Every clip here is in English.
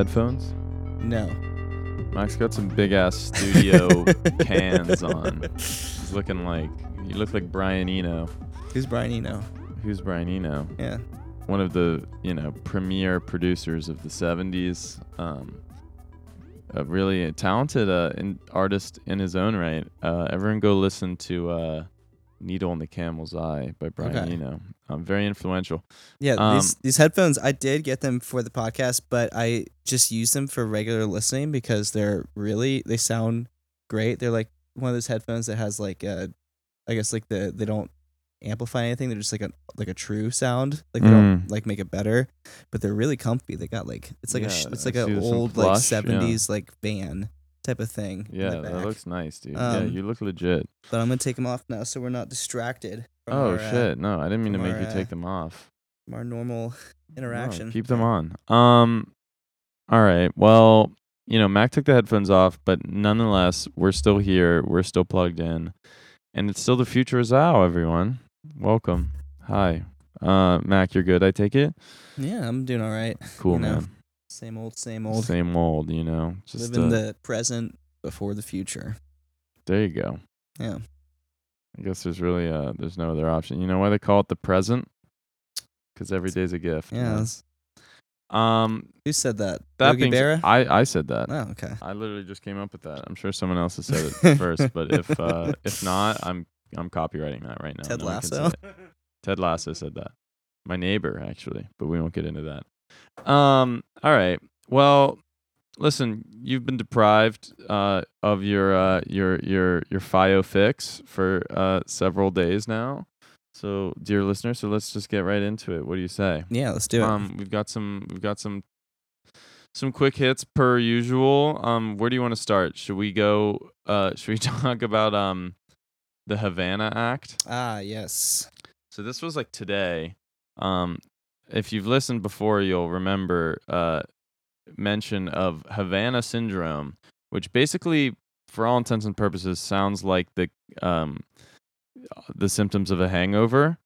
Headphones? no. Mac's got some big ass studio cans on. He's looking like you look like Brian Eno. Who's Brian Eno? Who's Brian Eno? Yeah. One of the you know premier producers of the '70s. Um, a really talented uh, in, artist in his own right. Uh, everyone go listen to uh, "Needle in the Camel's Eye" by Brian Okay. Eno. Um, very influential. Yeah, Um, these these headphones I did get them for the podcast, but I just use them for regular listening because they're really they sound great. They're like one of those headphones that has like uh I guess like the they don't amplify anything. They're just like a like a true sound. Like they don't Mm. like make it better, but they're really comfy. They got like it's like a it's like a some old like plush, yeah. 70s like van type of thing. in Yeah, that looks nice, dude. yeah, Um, you look legit. But I'm gonna take them off now so we're not distracted. From Oh our, uh, shit! No, I didn't mean to make our, you uh, take them off. from our normal No, interaction. keep them on. Um, all right. Well, you know, Mac took the headphones off, but nonetheless, we're still here. We're still plugged in, and it's still the future is out. Everyone, welcome. Hi, uh, Mac. You're good. I take it. Yeah, I'm doing all right. Cool, know, man. Same old, same old. Same old. You know, just Living uh, the present before the future. there you go. Yeah. I guess there's really uh, there's no other option. You know why they call it the present? Because every day's a gift. Yeah. Um, Who said that? that Yogi Berra? I I said that. Oh, okay. I literally just came up with that. I'm sure someone else has said it first, but if uh, if not, I'm I'm copywriting that right now. Ted No one can say Lasso. Ted Lasso said that. My neighbor actually, but we won't get into that. Um. All right. Well, listen. You've been deprived uh, of your uh, your your your FIO fix for uh, several days now. So, dear listener, so let's just get right into it. What do you say? Yeah, let's do it. Um, we've got some we've got some some quick hits per usual. Um, where do you want to start? Should we go? Uh, should we talk about um the Havana Act? ah, yes. So this was like today. Um, if you've listened before, you'll remember uh mention of Havana syndrome, which basically, for all intents and purposes, sounds like the um the symptoms of a hangover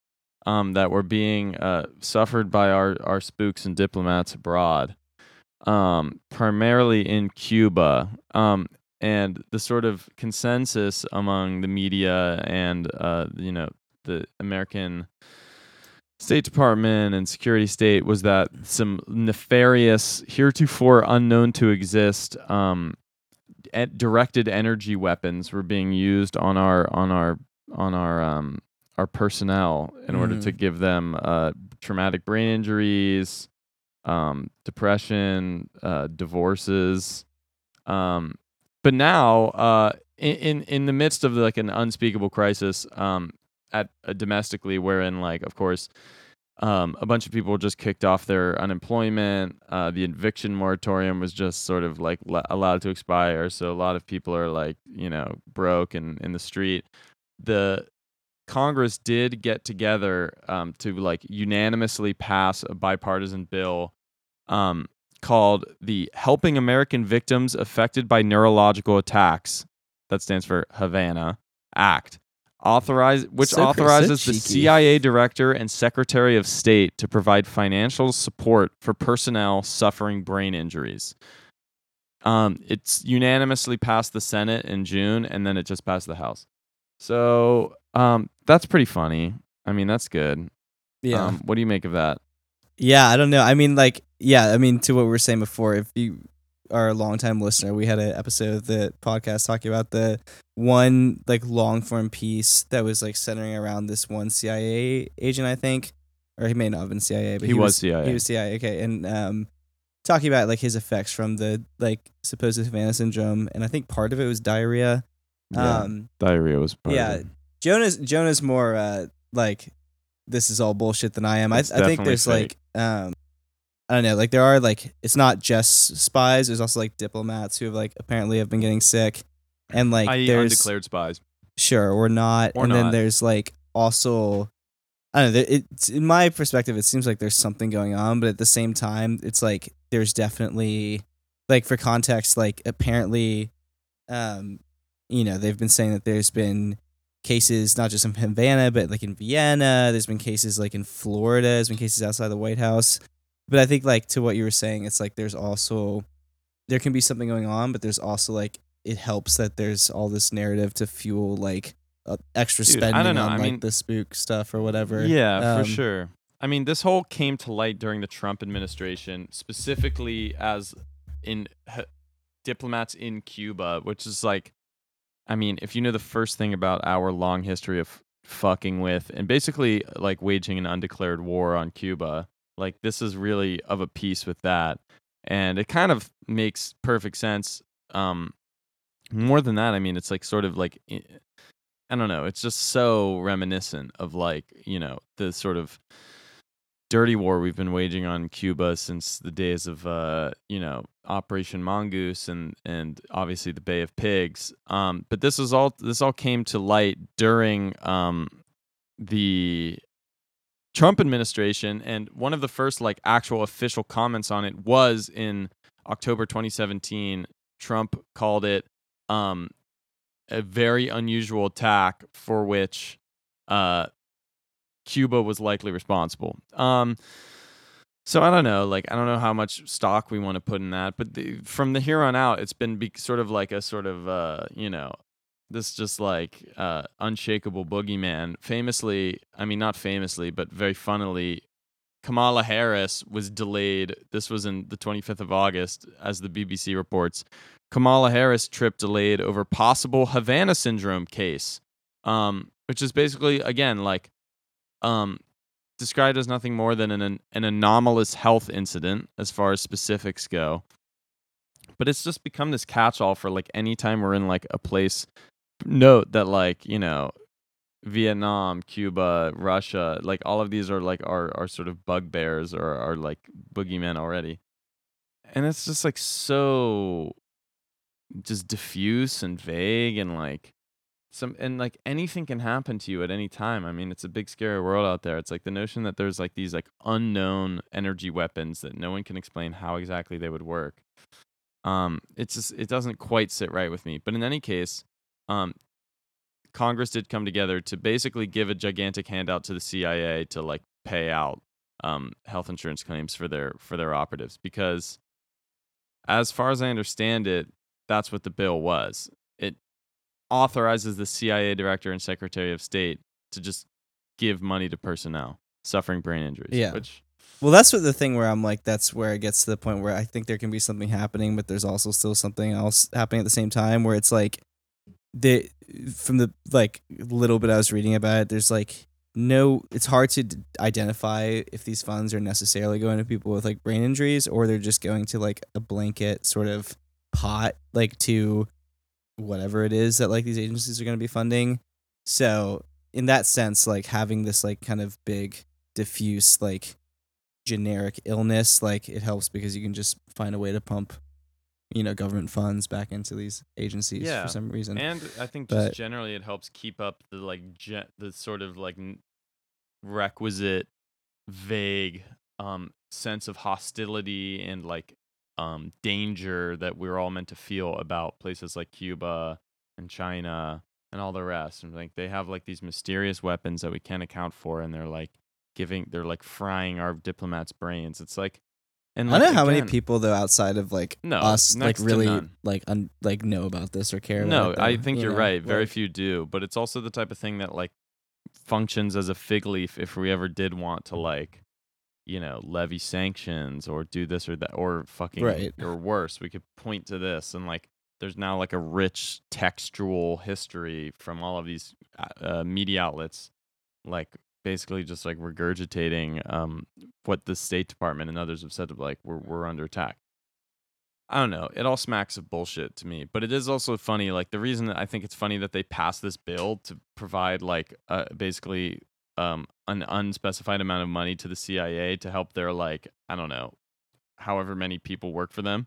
um that were being uh suffered by our our spooks and diplomats abroad, um primarily in Cuba. Um and the sort of consensus among the media and uh you know the American State Department and security state was that some nefarious, heretofore unknown to exist, um, directed energy weapons were being used on our on our on our um, our personnel in order to Mhm. give them uh, traumatic brain injuries, um, depression, uh, divorces. Um, but now, uh, in, in in the midst of like an unspeakable crisis, um, at uh, domestically, wherein like of course, um, a bunch of people just kicked off their unemployment. Uh, the eviction moratorium was just sort of like allowed to expire, so a lot of people are like you know broke and in the street. The Congress did get together um, to like unanimously pass a bipartisan bill um, called the Helping American Victims Affected by Neurological Attacks. That stands for Havana Act. Authorize which So cr- so authorizes the. CIA director and secretary of state to provide financial support for personnel suffering brain injuries. Um, it's unanimously passed the Senate in June, and then it just passed the House. So um, that's pretty funny. I mean, that's good. Yeah. Um, what do you make of that? yeah, I don't know. I mean, like, yeah, I mean, to what we were saying before, if you are a longtime listener, we had an episode of the podcast talking about the one, like, long form piece that was, like, centering around this one CIA agent, I think. Or he may not have been CIA, but He he, was CIA. He was CIA, okay. And, um, talking about like his effects from the like supposed Havana syndrome, and I think part of it was diarrhea. Yeah, Um, diarrhea was part yeah, of it. Jonah's Jonah's more uh like this is all bullshit than I am. I, I think there's fake. like um I don't know, like there are like it's not just spies, there's also like diplomats who have like apparently have been getting sick. And like i.e. there's undeclared spies. sure or not. Or and then there's like also I don't know, it's in my perspective it seems like there's something going on, but at the same time it's like there's definitely like for context, like apparently um you know, they've been saying that there's been cases not just in Havana, but like in Vienna. There's been cases like in Florida. There's been cases outside the White House. But I think like to what you were saying, it's like there's also there can be something going on, but there's also like it helps that there's all this narrative to fuel like uh, extra Dude, I spending don't know, on I like mean- the spook stuff or whatever. Yeah, Um, for sure. I mean, this whole came to light during the Trump administration, specifically as in h- diplomats in Cuba, which is like, I mean, if you know the first thing about our long history of fucking with and basically like waging an undeclared war on Cuba, like this is really of a piece with that. And it kind of makes perfect sense. Um, more than that, I mean, it's like sort of like i- don't know. It's just so reminiscent of like you know the sort of dirty war we've been waging on Cuba since the days of uh you know Operation Mongoose and and obviously the Bay of Pigs. Um, but this is all this all came to light during um the Trump administration, and one of the first like actual official comments on it was in October 2017. Trump called it um a very unusual attack for which uh Cuba was likely responsible. Um so I don't know, like I don't know how much stock we want to put in that, but the, from the here on out, it's been be, sort of like a sort of uh, you know, this just like uh, unshakable boogeyman. Famously, I mean not famously, but very funnily, Kamala Harris was delayed. This was in the 25th of August, as the BBC reports. Kamala Harris trip delayed over possible Havana syndrome case, um, which is basically again like um, described as nothing more than an an anomalous health incident as far as specifics go. But it's just become this catch-all for like anytime we're in like a place. Note that like you know Vietnam, Cuba, Russia, like all of these are like are are sort of bugbears or are like boogeymen already. And it's just like so just diffuse and vague and like some and like anything can happen to you at any time. I mean, it's a big scary world out there. It's like the notion that there's like these like unknown energy weapons that no one can explain how exactly they would work. Um it's just it doesn't quite sit right with me. But in any case, um Congress did come together to basically give a gigantic handout to the CIA to like pay out um, health insurance claims for their for their operatives because, as far as I understand it, that's what the bill was. It authorizes the CIA director and Secretary of State to just give money to personnel suffering brain injuries. Yeah. which Well, that's what the thing where I'm like, that's where it gets to the point where I think there can be something happening, but there's also still something else happening at the same time. Where it's like, the from the like little bit I was reading about it, there's like no. It's hard to d- identify if these funds are necessarily going to people with like brain injuries or they're just going to like a blanket sort of pot, like to whatever it is that like these agencies are going to be funding. So in that sense, like having this like kind of big diffuse like generic illness, like it helps because you can just find a way to pump, you know, government funds back into these agencies Yeah, for some reason. and I think But- just generally it helps keep up the like ge- the sort of like n- requisite vague um sense of hostility and like um danger that we're all meant to feel about places like Cuba and China and all the rest and like they have like these mysterious weapons that we can't account for and they're like giving they're like frying our diplomats brains it's like and I don't know how many people though outside of like No, us like really like un- like know about this or care. No, about it, No, I think you you're know? right. Very Like, few do, but it's also the type of thing that like functions as a fig leaf if we ever did want to like, you know, levy sanctions or do this or that or fucking Right. or worse, we could point to this and like there's now like a rich textual history from all of these uh, uh, media outlets like basically just like regurgitating um, what the State Department and others have said of like we're we're under attack. I don't know. It all smacks of bullshit to me, but it is also funny. Like the reason I think it's funny that they passed this bill to provide like uh, basically um, an unspecified amount of money to the CIA to help their like I don't know, however many people work for them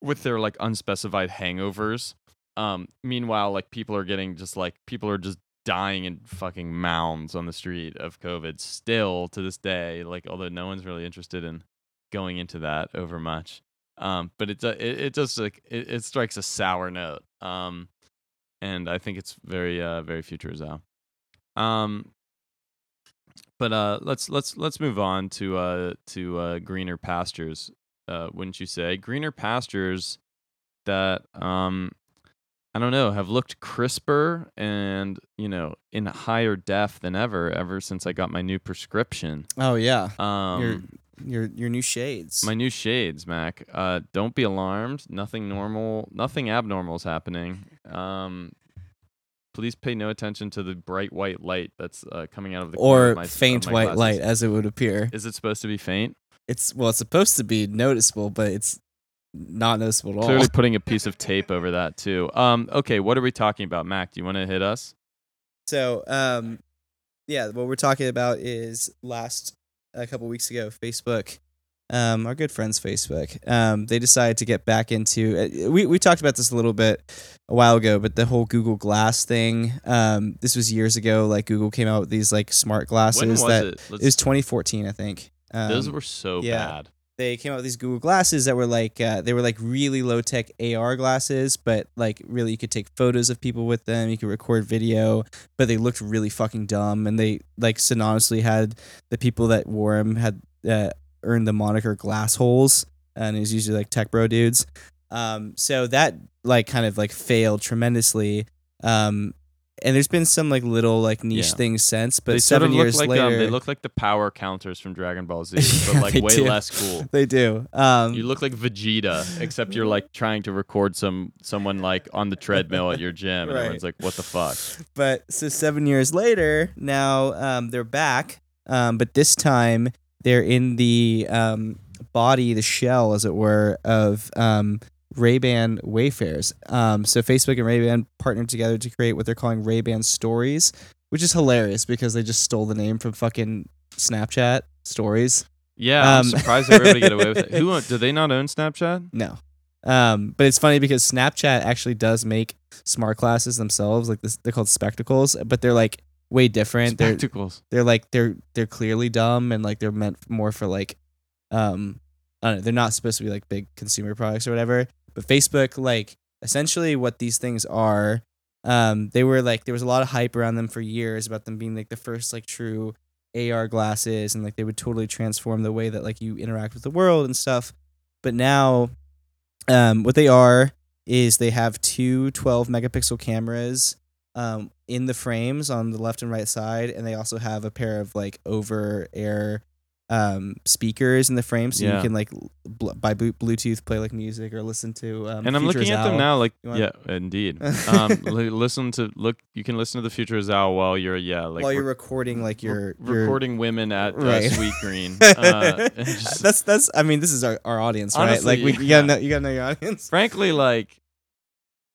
with their like unspecified hangovers. Um, meanwhile, like people are getting just like people are just dying in fucking mounds on the street of COVID still to this day. Like although no one's really interested in going into that over much. Um, but it, it it just like it, it strikes a sour note. Um, and I think it's very uh very future Zao. Um, but uh, let's let's let's move on to uh to uh greener pastures. Uh, wouldn't you say greener pastures that um I don't know have looked crisper and you know in higher def than ever ever since I got my new prescription. Oh yeah, Um, your your your new shades. my new shades, Mac. Uh, don't be alarmed. Nothing normal, nothing abnormal is happening. Um, please pay no attention to the bright white light that's uh, coming out of the or of my, faint white glasses. light, as it would appear. Is it supposed to be faint? It's well, it's supposed to be noticeable, but it's not noticeable at all. Clearly putting a piece of tape over that too. Um, okay, what are we talking about, Mac? Do you want to hit us? So, um, yeah, what we're talking about is last a couple weeks ago, Facebook, um, our good friends Facebook, um, they decided to get back into. Uh, we we talked about this a little bit a while ago, but the whole Google Glass thing. Um, this was years ago. Like Google came out with these like smart glasses when was that it? it was 2014, I think. Um, those were so yeah. bad. They came out with these Google glasses that were like uh, they were like really low tech AR glasses, but like really you could take photos of people with them, you could record video, but they looked really fucking dumb, and they like synonymously had the people that wore them had uh, earned the moniker glass holes, and it was usually like tech bro dudes. Um, so that like kind of like failed tremendously. Um, and there's been some like little like niche Yeah. things since, but they sort seven of years like later, um, they look like the power counters from Dragon Ball Z, but like way do. less cool. they do. Um, You look like Vegeta, except you're like trying to record some someone like on the treadmill at your gym, and Right. everyone's like, "What the fuck?" but so seven years later, now um, they're back, um, but this time they're in the um, body, the shell, as it were, of um, Ray-Ban Wayfarers. Um, so Facebook and Ray-Ban partnered together to create what they're calling Ray-Ban Stories, which is hilarious because they just stole the name from fucking Snapchat Stories. Yeah, I'm Um, surprised they were able to get away with it. Who own- do they not own Snapchat? No. Um, but it's funny because Snapchat actually does make smart glasses themselves. Like this, they're called spectacles, but they're like way different. They're Spectacles. they're like they're they're clearly dumb and like they're meant more for like um I don't know, they're not supposed to be like big consumer products or whatever. But Facebook like essentially what these things are um they were like there was a lot of hype around them for years about them being like the first like true AR glasses and like they would totally transform the way that like you interact with the world and stuff. But now um what they are is they have two 12 megapixel cameras um, in the frames on the left and right side, and they also have a pair of like over air um, speakers in the frame, so Yeah. you can like bl- by blu- Bluetooth play like music or listen to. Um, and I'm looking at them now, like yeah, indeed. um, li- listen to look. You can listen to the future of Zao while you're yeah, like while you're re- recording like your, re- your recording women at uh, Right. Sweetgreen. Uh, just- that's that's. I mean, this is our, our audience, right? Honestly, Like we you yeah. gotta know you gotta know your audience. frankly, like,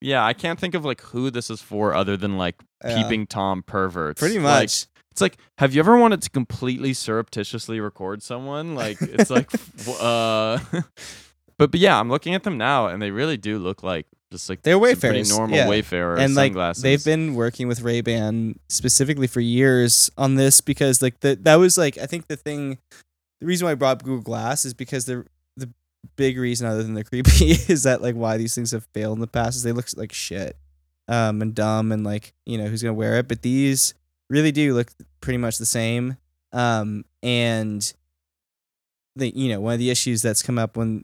yeah, I can't think of like who this is for other than like Yeah. peeping tom perverts. pretty Like, much. It's like, have you ever wanted to completely surreptitiously record someone? Like, it's like, uh, but but yeah, I'm looking at them now, and they really do look like just like They're Wayfarers, pretty normal yeah. Wayfarer and like sunglasses. they've been working with Ray Ban specifically for years on this because like the that was like I think the thing the reason why I brought Google Glass is because the the big reason other than the creepy is that like why these things have failed in the past is they look like shit um and dumb and like you know who's gonna wear it but these really do look pretty much the same um and the you know one of the issues that's come up when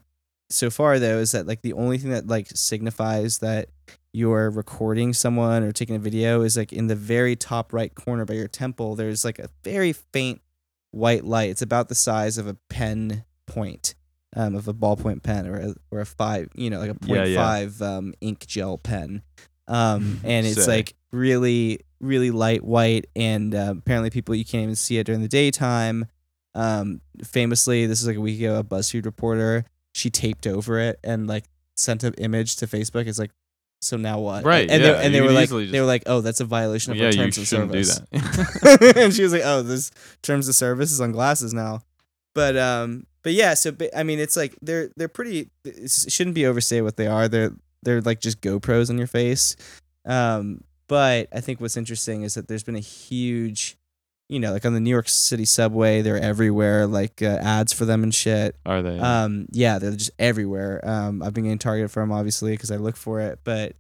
so far though is that like the only thing that like signifies that you're recording someone or taking a video is like in the very top right corner by your temple there's like a very faint white light it's about the size of a pen point um, of a ballpoint pen or a, or a five you know like a Yeah, yeah. five um, ink gel pen um, and it's Sick. like really really light white, and uh, apparently people you can't even see it during the daytime. Um, famously, this is like a week ago, a BuzzFeed reporter she taped over it and like sent an image to Facebook. It's like, so now what? Right, And yeah, they, and they were like, easily they were like, oh, that's a violation of yeah, our you terms of shouldn't do service. that. and she was like, "Oh, this terms of service is on glasses now." But um, but yeah. So I mean, it's like they're they're pretty. It shouldn't be overstated what they are. They're they're like just GoPros on your face. Um, but I think what's interesting is that there's been a huge, you know, like on the New York City subway, they're everywhere, like uh, ads for them and shit. Are they? Um, yeah, they're just everywhere. Um, I've been getting targeted for them obviously because I look for it, but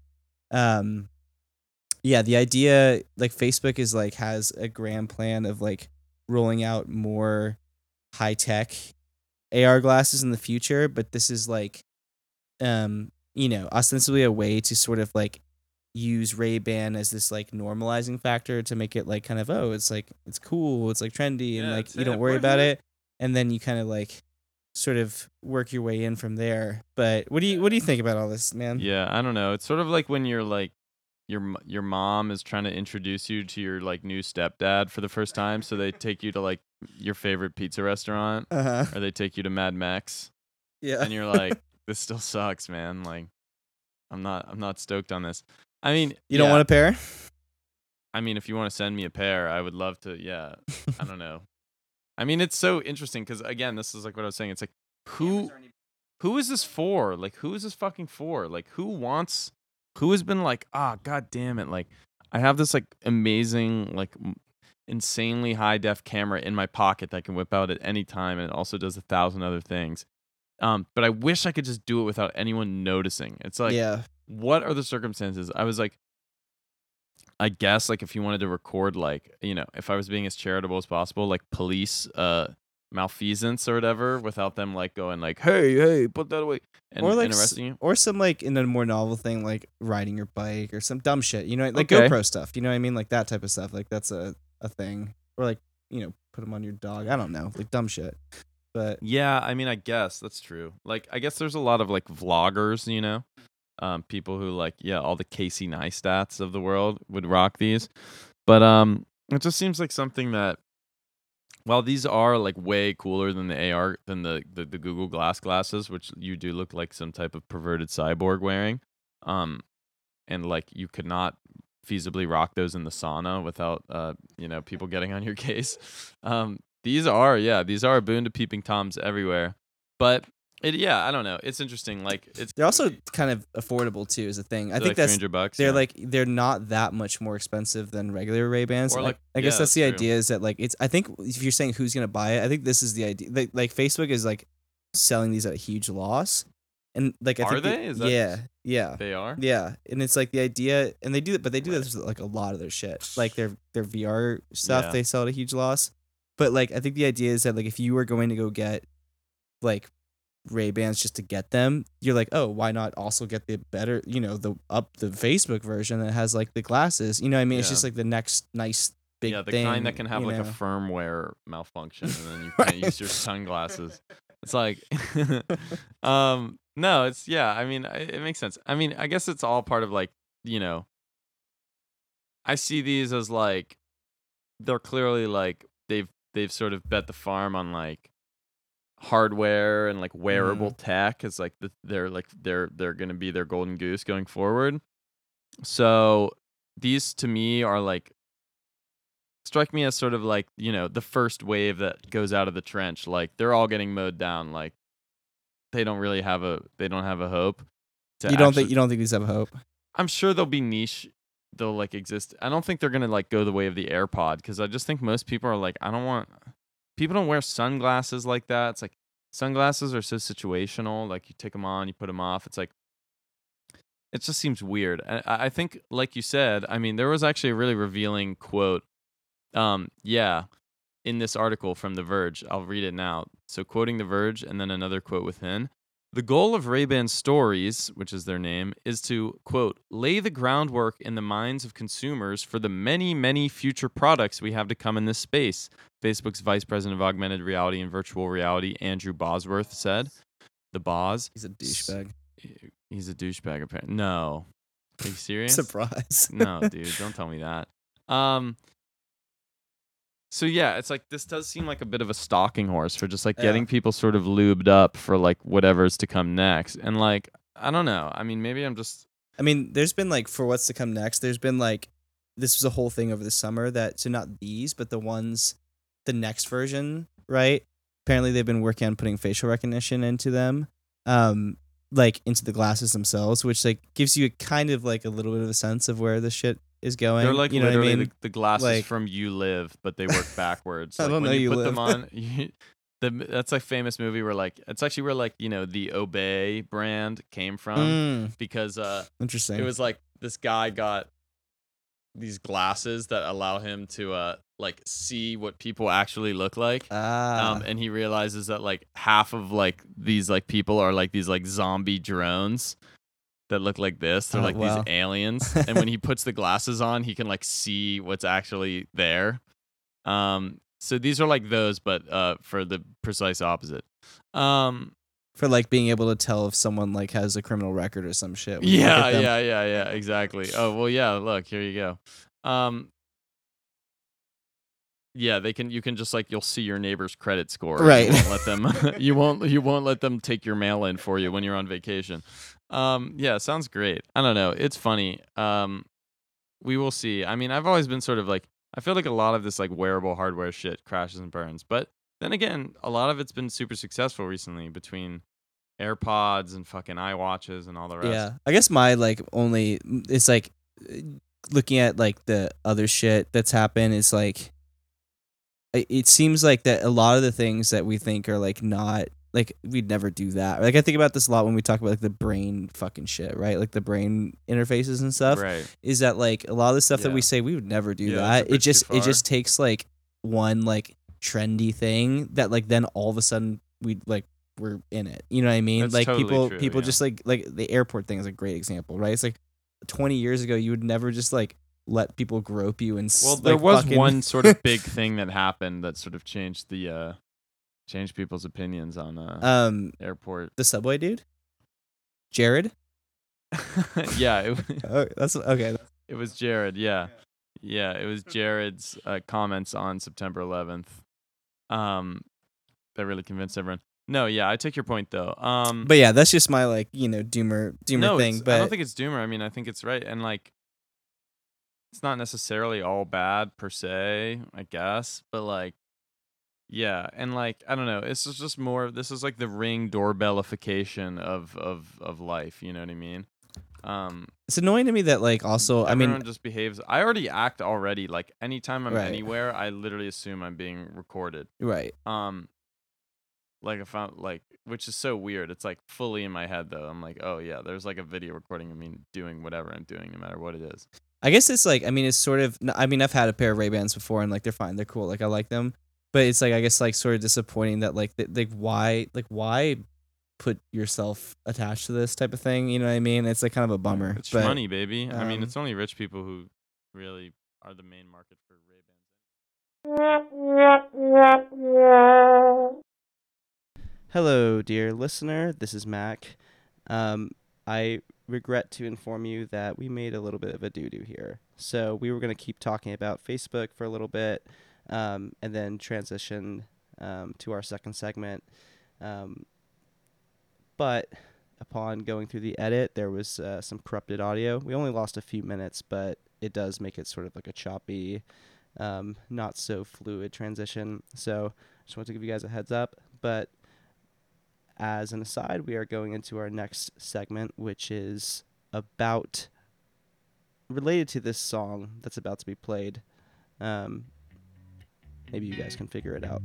um, yeah, the idea like Facebook is like has a grand plan of like rolling out more high tech AR glasses in the future, but this is like, um, you know, ostensibly a way to sort of like use Ray Ban as this like normalizing factor to make it like kind of oh it's like it's cool it's like trendy and Yeah, like you don't worry about it and then you kind of like sort of work your way in from there. But what do you what do you think about all this, man? Yeah, I don't know. It's sort of like when you're like your your mom is trying to introduce you to your like new stepdad for the first time, so they take you to like your favorite pizza restaurant Uh huh. or they take you to Mad Max Yeah. and you're like this still sucks, man. Like I'm not I'm not stoked on this. I mean, you don't yeah, want a pair? I mean, if you want to send me a pair, I would love to. Yeah, I don't know. I mean, it's so interesting because again, this is like what I was saying. It's like who who is this for? Like, who is this fucking for? Like, who wants? Who has been like, ah, god damn it! Like, I have this like amazing, like, insanely high def camera in my pocket that I can whip out at any time, and it also does a thousand other things. Um, but I wish I could just do it without anyone noticing. It's like, yeah. What are the circumstances? I was like, I guess like if you wanted to record like you know if I was being as charitable as possible, like police uh malfeasance or whatever, without them like going like, hey hey, put that away and, or like and arresting you. or some like in a more novel thing like riding your bike or some dumb shit. You know, like Okay. GoPro stuff. You know what I mean? Like that type of stuff. Like that's a a thing. Or like you know put them on your dog. I don't know, like dumb shit. But Yeah, I mean, I guess that's true. Like, I guess there's a lot of like vloggers, you know, um, people who like, yeah, all the Casey Neistats of the world would rock these. But um, it just seems like something that, while these are like way cooler than the AR than the the, the Google Glass glasses, which you do look like some type of perverted cyborg wearing, um, and like you could not feasibly rock those in the sauna without uh you know people getting on your case um these are yeah these are a boon to peeping toms everywhere but it yeah i don't know it's interesting like it's they're also kind of affordable too. Is a thing. I think like that's 300 bucks they're yeah. like they're not that much more expensive than regular Ray Bans. I- like- I, guess yeah, that's the that's true. idea. Is that like it's? I think if you're saying who's gonna buy it, I think this is the idea. Like, like Facebook is like selling these at a huge loss, and like I Are think the- they? Is that- yeah, yeah, they are yeah. And it's like the idea, and they do it, but they do this with like a lot of their shit, like their their VR stuff. Yeah. They sell at a huge loss, but like I think the idea is that like if you were going to go get like Ray Bans just to get them, you're like, oh, why not also get the better, you know, the up the Facebook version that has like the glasses. You know, I mean, it's just like the next nice big yeah the thing. kind that can have like a firmware malfunction and then you can't use your sunglasses it's like um no it's yeah i mean it makes sense i mean i guess it's all part of like you know i see these as like they're clearly like they've they've sort of bet the farm on like hardware and like mm-hmm. wearable tech is like the, they're like they're they're gonna be their golden goose going forward. So these to me are like strike me as sort of like you know the first wave that goes out of the trench. Like they're all getting mowed down. Like they don't really have a they don't have a hope You don't actually- think you don't think these have hope? i'm sure they'll be niche. They'll like exist. I don't think they're gonna like go the way of the airpod because i just think most people are like i don't want people don't wear sunglasses like that. It's like sunglasses are so situational like you take them on you put them off. It's like it just seems weird. I- i, think like you said i mean there was actually a really revealing quote um yeah in this article from the verge. I'll read it now. So quoting the verge and then another quote within the goal of Ray-Ban Stories, which is their name, is to, quote, lay the groundwork in the minds of consumers for the many, many future products we have to come in this space, Facebook's Vice President of Augmented Reality and Virtual Reality, Andrew Bosworth, said. The Boz. He's a douchebag. He's a douchebag, apparently. No. Are you serious? Surprise. no, dude, don't tell me that. Um. So yeah, it's like this does seem like a bit of a stalking horse for just like Yeah. getting people sort of lubed up for like whatever's to come next, and like I don't know. I mean, maybe I'm just I mean, there's been like for what's to come next. There's been like this was a whole thing over the summer that so not these, but the ones, the next version, right? Apparently, they've been working on putting facial recognition into them, um, like into the glasses themselves, which like gives you a kind of like a little bit of a sense of where the shit is going. they're like you know what I literally mean? the, the glasses Like- from They Live, but they work backwards. I like don't when know you You put Live. them on. You, the, that's a famous movie where like it's actually where like you know the Obey brand came from Mm, because uh interesting. it was like this guy got these glasses that allow him to uh like see what people actually look like ah, um and he realizes that like half of like these like people are like these like zombie drones that look like this they're Oh, like wow. these aliens and when he puts the glasses on he can like see what's actually there um so these are like those but uh for the precise opposite um for like being able to tell if someone like has a criminal record or some shit. when you look Yeah, yeah, yeah, yeah, exactly. Oh well, yeah. Look, here you go. Um, yeah, they can. You can just like you'll see your neighbor's credit score. Right. You won't let them. you won't. You won't let them take your mail in for you when you're on vacation. Um, yeah, sounds great. I don't know. It's funny. Um, we will see. I mean, I've always been sort of like I feel like a lot of this like wearable hardware shit crashes and burns, but then again, a lot of it's been super successful recently between AirPods and fucking iWatches and all the rest. Yeah, I guess my like only it's like looking at like the other shit that's happened. It's like it, seems like that a lot of the things that we think are like not like we'd never do that. Like I think about this a lot when we talk about like the brain fucking shit, right? Like the brain interfaces and stuff. Right. Is that like a lot of the stuff that we say we would never do Yeah, that. It just it just takes like one like trendy thing that like then all of a sudden we like we're in it. You know what I mean? That's like totally people true, people yeah. just like like the airport thing is a great example, right? It's like 20 years ago you would never just like let people grope you and Well, there like, was fucking- one sort of big thing that happened that sort of changed the uh changed people's opinions on uh um airport. the subway dude? Jared? yeah, it, Oh, that's okay. it was Jared. Yeah. Yeah, it was Jared's uh, comments on September 11th. Um that really convinced everyone. No, yeah, I take your point though. Um But yeah, that's just my like, you know, doomer doomer no, thing, but I don't think it's doomer. I mean, I think it's right and like it's not necessarily all bad per se, I guess, but like yeah, and like I don't know, this is just more this is like the ring doorbellification of of of life, you know what I mean? Um it's annoying to me that like also I everyone mean just behaves I already act already like anytime I'm Right. anywhere, I literally assume I'm being recorded. right. Um like I found like which is so weird. It's like fully in my head though. I'm like, oh yeah, there's like a video recording of me doing whatever I'm doing, no matter what it is. I guess it's like I mean it's sort of I mean I've had a pair of Ray Bans before and like they're fine they're cool like I like them but it's like I guess like sort of disappointing that like th- like why like why put yourself attached to this type of thing you know what I mean it's like kind of a bummer It's but money, baby. I mean, um, it's only rich people who really are the main market for Ray Bans. Hello, dear listener. This is Mac. Um, I regret to inform you that we made a little bit of a doo doo here. So we were going to keep talking about Facebook for a little bit, um, and then transition um, to our second segment. Um, but upon going through the edit, there was uh, some corrupted audio. We only lost a few minutes, but it does make it sort of like a choppy, um, not so fluid transition. So I just want to give you guys a heads up. But as an aside, we are going into our next segment, which is about related to this song that's about to be played. Um, maybe you guys can figure it out.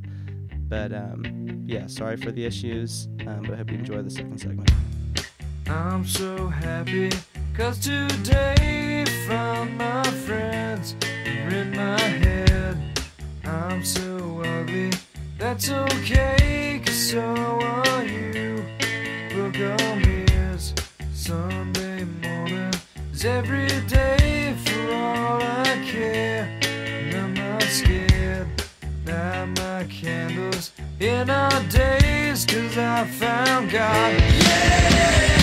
But um, yeah, sorry for the issues, um, but I hope you enjoy the second segment. I'm so happy cause today found my friends in my head. I'm so ugly, that's okay cause so are you. Book on mirrors, Sunday morning is every day for all I care. And I'm not scared, light my candles in our days cause I found God. Yeah!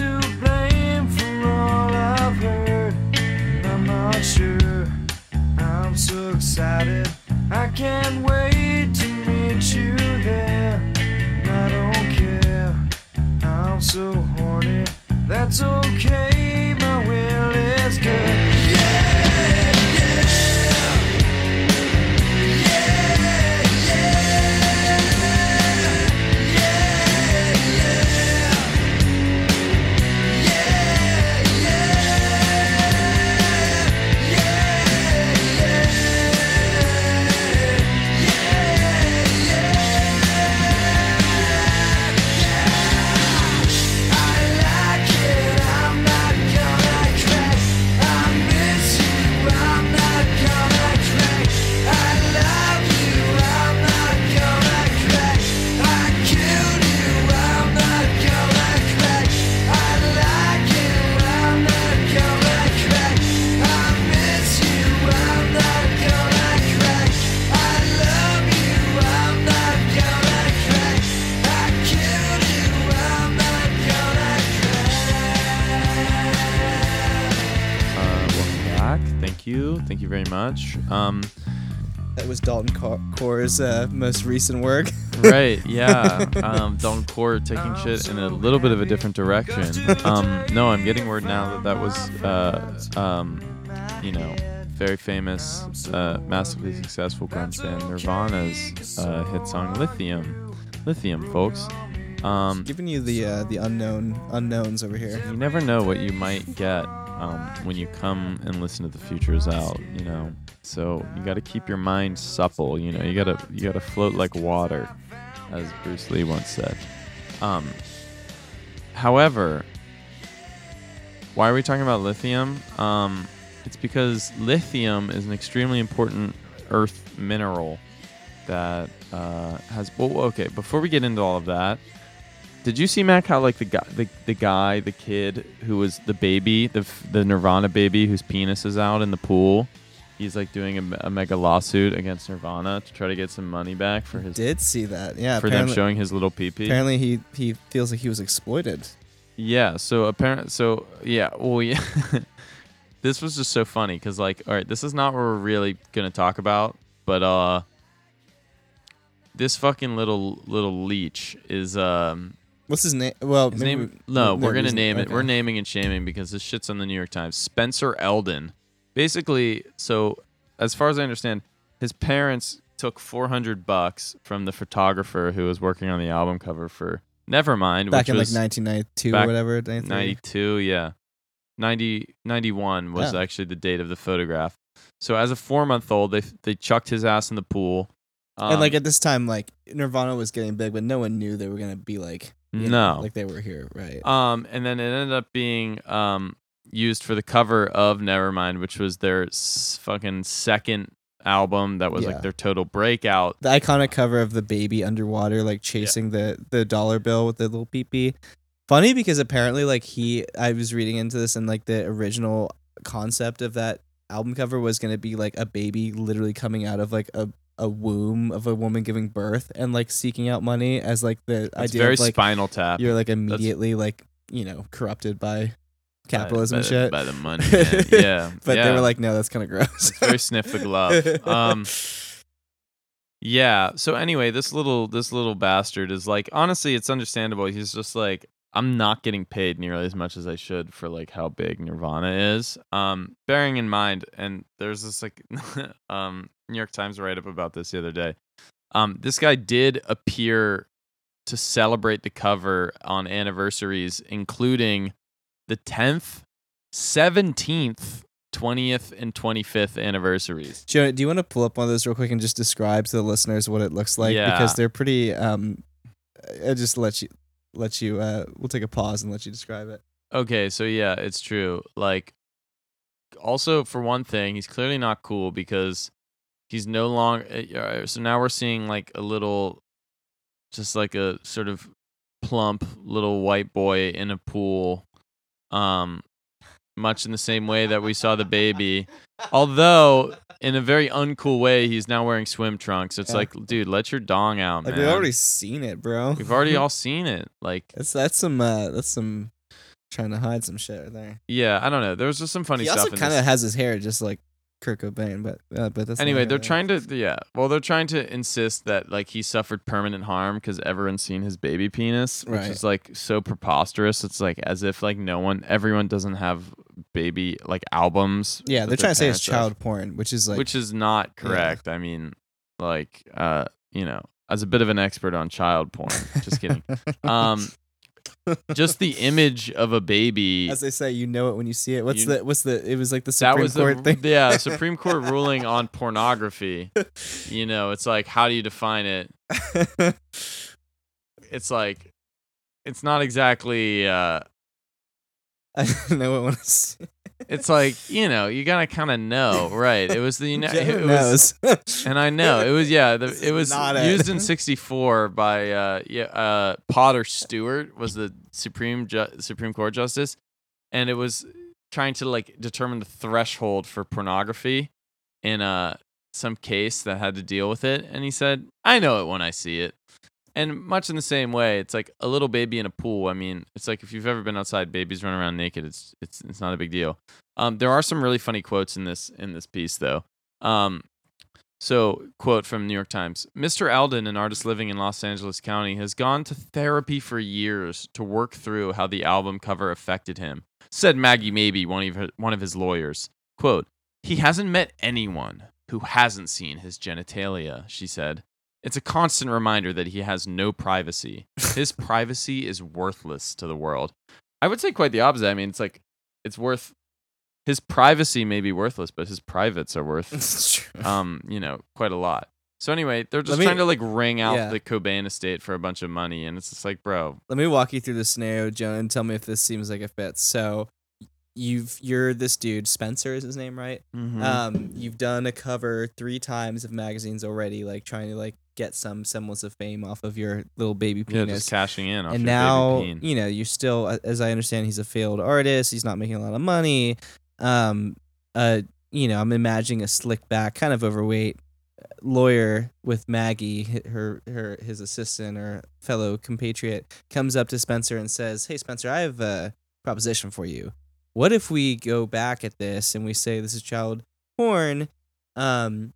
To blame for all I've heard. I'm not sure. I'm so excited. I can't wait to meet you there. I don't care. I'm so horny. That's okay. You. Thank you very much. Um, That was Dalton Core's uh, most recent work. right, yeah. Um, Dalton Core taking shit in a little bit of a different direction. Um, no, I'm getting word now that that was, uh, um, you know, very famous, uh, massively successful grunge band Nirvana's uh, hit song "Lithium." Lithium, folks. Um, Giving you the uh, the unknown unknowns over here. you never know what you might get um, when you come and listen to the futures out you know? So you got to keep your mind supple you know? You gotta you gotta float like water as bruce lee once said. Um, however why are we talking about lithium? Um, it's because lithium is an extremely important earth mineral that uh, has well okay before we get into all of that did you see Mac how like the guy the, the guy the kid who was the baby the the Nirvana baby whose penis is out in the pool he's like doing a, a mega lawsuit against Nirvana to try to get some money back for his Did see that? Yeah. for them apparently, showing his little pee pee apparently he he feels like he was exploited. Yeah. So apparent. So yeah. Well, yeah. this was just so funny because like, all right, this is not what we're really gonna talk about, but uh, this fucking little little leech is um. What's his name? Well, His name? we- No, we're gonna name it. okay. We're naming and shaming because this shit's on the New York Times. Spencer Elden. Basically, so as far as I understand, his parents took 400 bucks from the photographer who was working on the album cover for Nevermind, back which in like 1992 back or whatever. 92, yeah. 90, 91 was Yeah. actually the date of the photograph. So as a four month old, they they chucked his ass in the pool. Um, and like at this time, like Nirvana was getting big, but no one knew they were gonna be like you know, no, like they were here, right? Um, and then it ended up being um used for the cover of Nevermind, which was their s- fucking second album that was Yeah. like their total breakout. the iconic cover of the baby underwater, like chasing the the dollar bill with the little peepee. Funny because apparently, like he, I was reading into this, and like the original concept of that album cover was gonna be like a baby literally coming out of like a a womb of a woman giving birth and like seeking out money as like the It's idea very of like Spinal Tap. you're like immediately like you know corrupted by capitalism by, and by shit. the, by the money. yeah, but yeah. they were like, no, that's kind of gross. It's very sniff the glove. Um, Yeah. So anyway, this little this little bastard is like honestly, it's understandable. He's just like I'm not getting paid nearly as much as I should for like how big Nirvana is. Um, bearing in mind, and there's this like um New York Times write up about this the other day. Um, this guy did appear to celebrate the cover on anniversaries, including the 10th, 17th, 20th, and 25th anniversaries. Jonah, do you want to pull up one of those real quick and just describe to the listeners what it looks like? Yeah. Because they're pretty. Um, I just let you let you. Uh, we'll take a pause and let you describe it. Okay, so yeah, it's true. Like, also for one thing, he's clearly not cool because he's no longer. So now we're seeing like a little, just like a sort of plump little white boy in a pool, um, much in the same way that we saw the baby. Although in a very uncool way, he's now wearing swim trunks. It's Yeah. like, dude, let your dong out, Like man. we've already seen it, bro. We've already all seen it. Like, That's that's some uh that's some trying to hide some shit right there. yeah, I don't know. There was just some funny he stuff. also kind of has his hair just like Kurt Cobain, but uh, but that's anyway, they're trying to yeah. Well, they're trying to insist that like he suffered permanent harm because everyone's seen his baby penis, which Right. is like so preposterous. It's like as if like no one, everyone doesn't have baby like albums. Yeah, that they're their trying to say it's parents have, child porn, which is like which is not correct. I mean, like uh, you know, as a bit of an expert on child porn, just kidding. Um, just the image of a baby. As they say, you know it when you see it. What's You- the what's the? It was like the Supreme Court the thing. yeah Supreme Court ruling on pornography. You know, it's like how do you define it? It's like it's not exactly. uh I know what one is. It's like you know you gotta kind of know, right? It was the Uni- Jenna it was, knows. and I know it was yeah. The, it was not it. used in '64 by uh yeah uh Potter Stewart was the Supreme Ju- Supreme Court justice, and it was trying to like determine the threshold for pornography in uh some case that had to deal with it, and he said, "I know it when I see it." And much in the same way, it's like a little baby in a pool. I mean, it's like if you've ever been outside, babies run around naked. It's it's it's not a big deal. Um, there are some really funny quotes in this in this piece, though. Um, so, quote from New York Times Mr. Elden, an artist living in Los Angeles County, has gone to therapy for years to work through how the album cover affected him, said Maggie Mabie, one of, one of his lawyers. Quote, He hasn't met anyone who hasn't seen his genitalia, she said. It's a constant reminder that he has no privacy. His privacy is worthless to the world. I would say quite the opposite. I mean, it's like, it's worth, his privacy may be worthless, but his privates are worth um, you know, quite a lot. So anyway, they're just me- trying to like wring out yeah. the Cobain estate for a bunch of money, and it's just like, bro, Let me walk you through the scenario, Joan, and tell me if this seems like it fits. So, you've you're this dude, Spencer is his name, right? Mm-hmm. Um, you've done a cover three times of magazines already, like trying to like get some semblance of fame off of your little baby penis. yeah, just cashing in. Off and your now you know you're still, as I understand, he's a failed artist. He's not making a lot of money. Um, uh, you know, I'm imagining a slick back, kind of overweight lawyer with Maggie, her her his assistant or fellow compatriot, comes up to Spencer and says, "Hey, Spencer, I have a proposition for you. What if we go back at this and we say this is child porn? Um,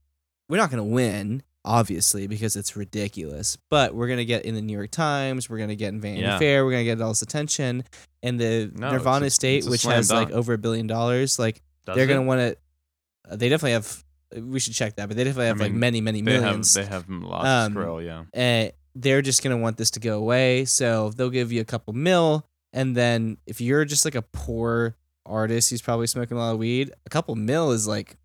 we're not gonna win." Obviously, because it's ridiculous, but we're gonna get in the New York Times. We're gonna get in Vanity Yeah. Fair. We're gonna get all this attention, and the No, Nirvana a- estate, which has like over a billion dollars, like Does they're it? gonna want to. They definitely have. We should check that, but they definitely have like mean, many, many They have millions. they have lots Um, of skrill, yeah. uh, they're just gonna want this to go away, so they'll give you a couple mil, and then if you're just like a poor artist who's probably smoking a lot of weed, a couple mil is like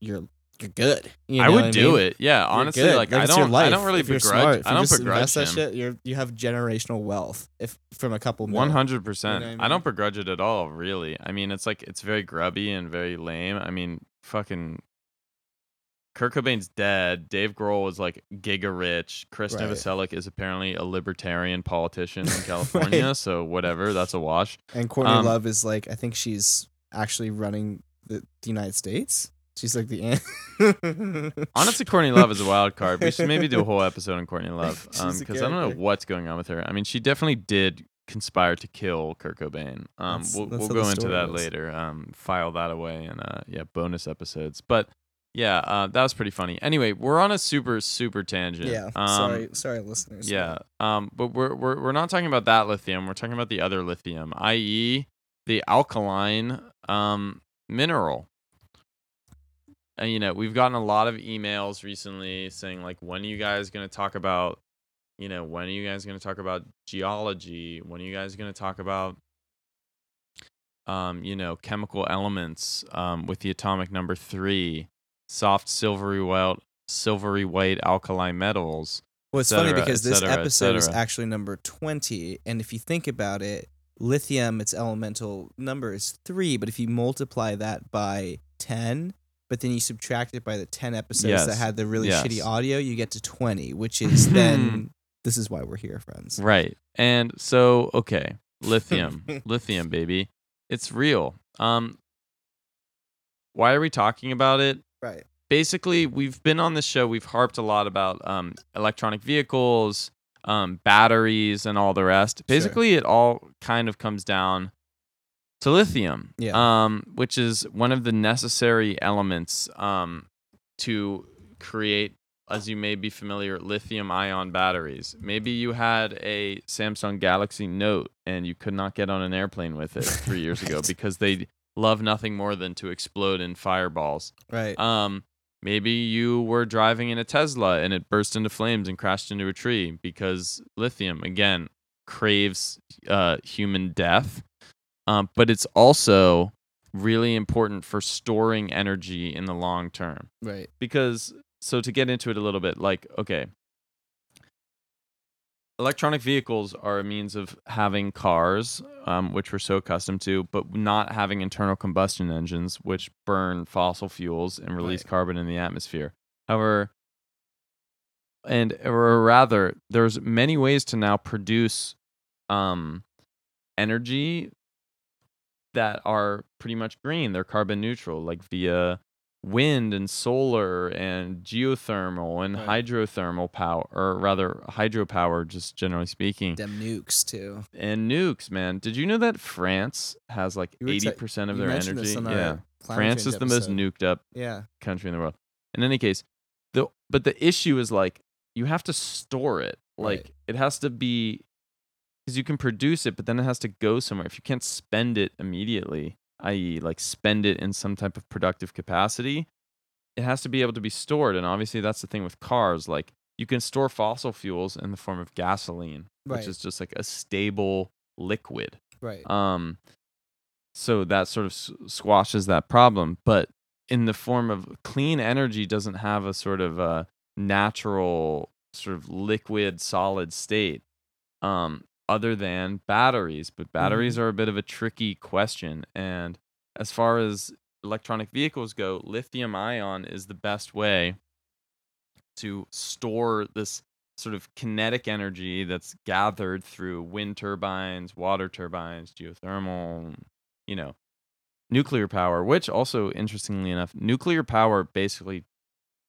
you're you're good. You I would I do mean? it. Yeah, honestly, like, I don't I don't really begrudge smart, I you don't begrudge that shit, you're you have generational wealth if from a couple. One hundred percent. You know I don't begrudge it at all, really. I mean, it's like it's very grubby and very lame. I mean, fucking Kurt Cobain's dead. Dave Grohl is like giga rich. Chris Right. Novoselic is apparently a libertarian politician in California. So whatever, that's a wash. And Courtney Um, Love is like I think she's actually running the, the United States. She's like the an- Honestly, Courtney Love is a wild card. We should maybe do a whole episode on Courtney Love because a I don't know what's going on with her. I mean, she definitely did conspire to kill Kurt Cobain. Um, That's- we'll that's we'll go into that was. later. Um, file that away and uh, yeah, bonus episodes. But yeah, uh, that was pretty funny. Anyway, we're on a super super tangent. yeah. Um, sorry, sorry, listeners. Yeah. Um, but we're, we're we're not talking about that lithium. We're talking about the other lithium, i.e., the alkaline um, mineral. And you know, we've gotten a lot of emails recently saying like, when are you guys going to talk about, you know, when are you guys going to talk about geology? When are you guys going to talk about, um, you know, chemical elements um, with the atomic number three, soft silvery white silvery white alkali metals. Well, it's et funny because this cetera, episode is actually number 20. And if you think about it, lithium, its elemental number is three. But if you multiply that by 10, but then you subtract it by the 10 episodes that had the really Yes. shitty audio, you get to 20, which is then, this is why we're here, friends. Right. And so, okay, lithium, lithium, baby, it's real. Um, why are we talking about it? Right. basically we've been on this show. We've harped a lot about um, electronic vehicles, um, batteries, and all the rest. Basically, it all kind of comes down to lithium, Yeah. um, which is one of the necessary elements um, to create, as you may be familiar, lithium ion batteries. Maybe you had a Samsung Galaxy Note and you could not get on an airplane with it three years ago Right. because they love nothing more than to explode in fireballs. Right. Um, maybe you were driving in a Tesla and it burst into flames and crashed into a tree because lithium again craves uh, human death. Um, but it's also really important for storing energy in the long term right. because so to get into it a little bit like okay electronic vehicles are a means of having cars um, which we're so accustomed to but not having internal combustion engines which burn fossil fuels and release Right. carbon in the atmosphere however and or rather there's many ways to now produce um, energy that are pretty much green they're carbon neutral like via wind and solar and geothermal and Right. hydrothermal power or rather hydropower just generally speaking Them nukes too. and nukes man did you know that france has like You were te- 80% of their energy yeah france is the most nuked up Yeah. country in the world in any case the but the issue is like you have to store it like Right. it has to be because you can produce it but then it has to go somewhere if you can't spend it immediately i.e like spend it in some type of productive capacity it has to be able to be stored and obviously that's the thing with cars like you can store fossil fuels in the form of gasoline Right. which is just like a stable liquid Right. um, so that sort of s- squashes that problem. But in the form of clean energy, doesn't have a sort of uh natural sort of liquid solid state, um, other than batteries. But batteries mm-hmm. are a bit of a tricky question. And as far as electronic vehicles go, lithium ion is the best way to store this sort of kinetic energy that's gathered through wind turbines, water turbines, geothermal, you know, nuclear power, which also interestingly enough, nuclear power basically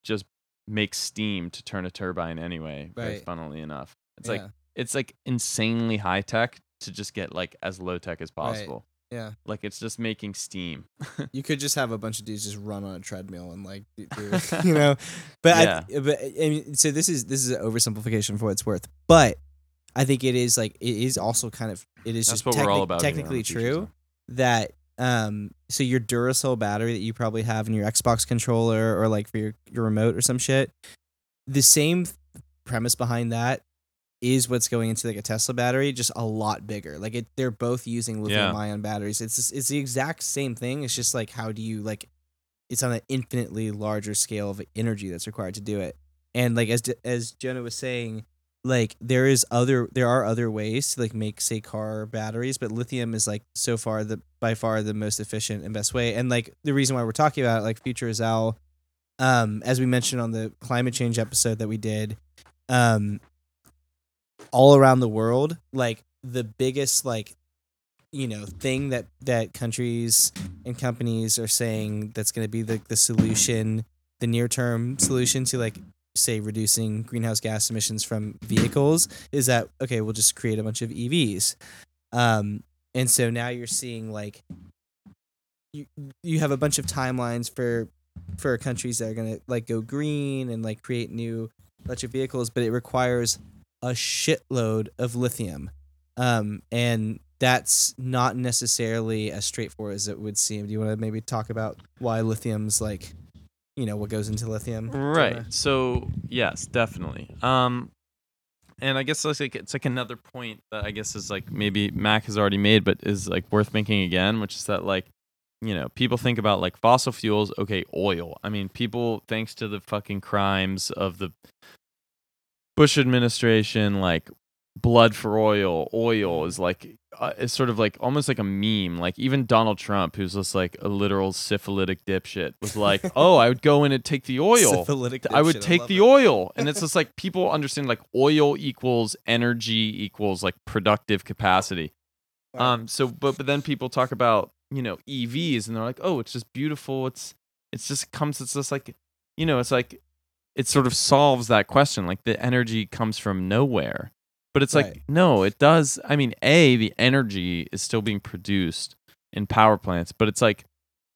just makes steam to turn a turbine anyway, Right. funnily enough. It's yeah. like it's like insanely high tech to just get like as low tech as possible. yeah. Like it's just making steam. You could just have a bunch of dudes just run on a treadmill and like do, you know. But Yeah. I, but I mean, so this is this is an oversimplification for what it's worth. But I think it is like it is also kind of it is That's just what we're all about. technically true that um so your Duracell battery that you probably have in your Xbox controller or like for your, your remote or some shit, the same premise behind that is what's going into like a Tesla battery, just a lot bigger. Like it, they're both using lithium ion batteries. It's just- it's the exact same thing. It's just like how do you like? It's on an infinitely larger scale of energy that's required to do it. And like as as Jonah was saying, like there is other there are other ways to like make say car batteries, but lithium is like so far the by far the most efficient and best way. And like the reason why we're talking about it, like Future is Al, um, as we mentioned on the climate change episode that we did, um, all around the world, like the biggest like you know thing that that countries and companies are saying that's going to be the the solution, the near term solution to like say reducing greenhouse gas emissions from vehicles is that okay we'll just create a bunch of evs um and so now you're seeing like you you have a bunch of timelines for for countries that are going to like go green and like create new electric vehicles but it requires a shitload of lithium um and that's not necessarily as straightforward as it would seem do you want to maybe talk about why lithium's like you know what goes into lithium Right. Jonah? So yes, definitely. Um, and I guess it's like it's like another point that I guess is like maybe Mac has already made, but is like worth making again, which is that like you know people think about like fossil fuels. Okay, oil. I mean, people thanks to the fucking crimes of the Bush administration, like blood for oil. Oil is like uh, it's sort of like almost like a meme. Like even Donald Trump, who's just like a literal syphilitic dipshit, was like, "Oh, I would go in and take the oil." Syphilitic I would dipshit, take love the it. oil. And it's just like people understand like oil equals energy equals like productive capacity. Um so but but then people talk about, you know, EVs and they're like, "Oh, it's just beautiful. It's it's just comes it's just like, you know, it's like it sort of solves that question. Like the energy comes from nowhere. But it's Right. like, no, it does. I mean, A, the energy is still being produced in power plants, but it's like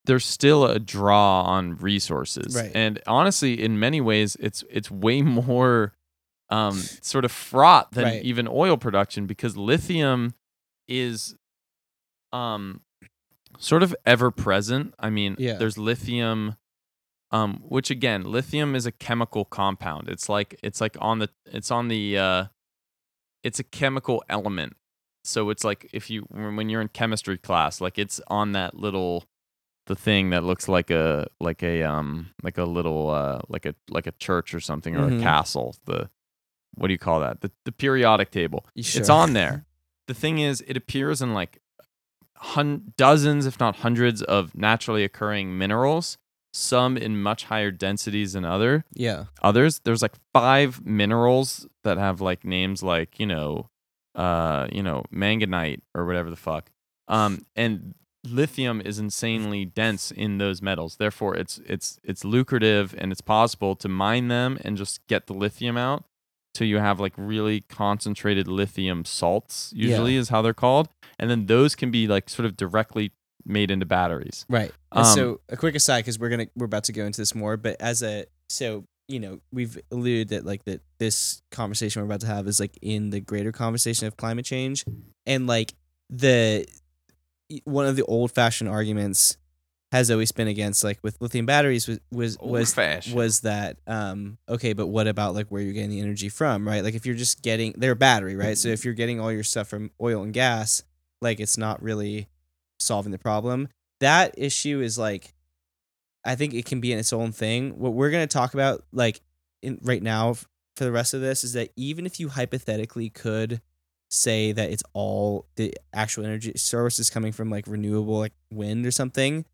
there's still a draw on resources. Right. And honestly, in many ways, it's it's way more um, sort of fraught than Right. even oil production because lithium is um sort of ever present. I mean, Yeah. there's lithium um which again, lithium is a chemical compound. It's like it's like on the it's on the uh it's a chemical element. So it's like if you when you're in chemistry class, like it's on that little the thing that looks like a like a um like a little uh like a like a church or something or Mhm. a castle. The what do you call that? The the periodic table. You It's on there. The thing is, it appears in like hun- dozens, if not hundreds, of naturally occurring minerals. Some in much higher densities than other Yeah. others. There's like five minerals that have like names like you know, uh, you know, manganite or whatever the fuck. Um, and lithium is insanely dense in those metals. Therefore, it's it's it's lucrative and it's possible to mine them and just get the lithium out. So you have like really concentrated lithium salts. Usually is how they're called, and then those can be like sort of directly made into batteries. Right. Um, so a quick aside because we're gonna we're about to go into this more, but as a so you know we've alluded that like that this conversation we're about to have is like in the greater conversation of climate change, and like the one of the old fashioned arguments has always been against like with lithium batteries was was was was that um okay but what about like where you're getting the energy from right like if you're just getting they're a battery right so if you're getting all your stuff from oil and gas like it's not really solving the problem that issue is like i think it can be in its own thing what we're going to talk about like in right now for the rest of this is that even if you hypothetically could say that it's all the actual energy source is coming from like renewable like wind or something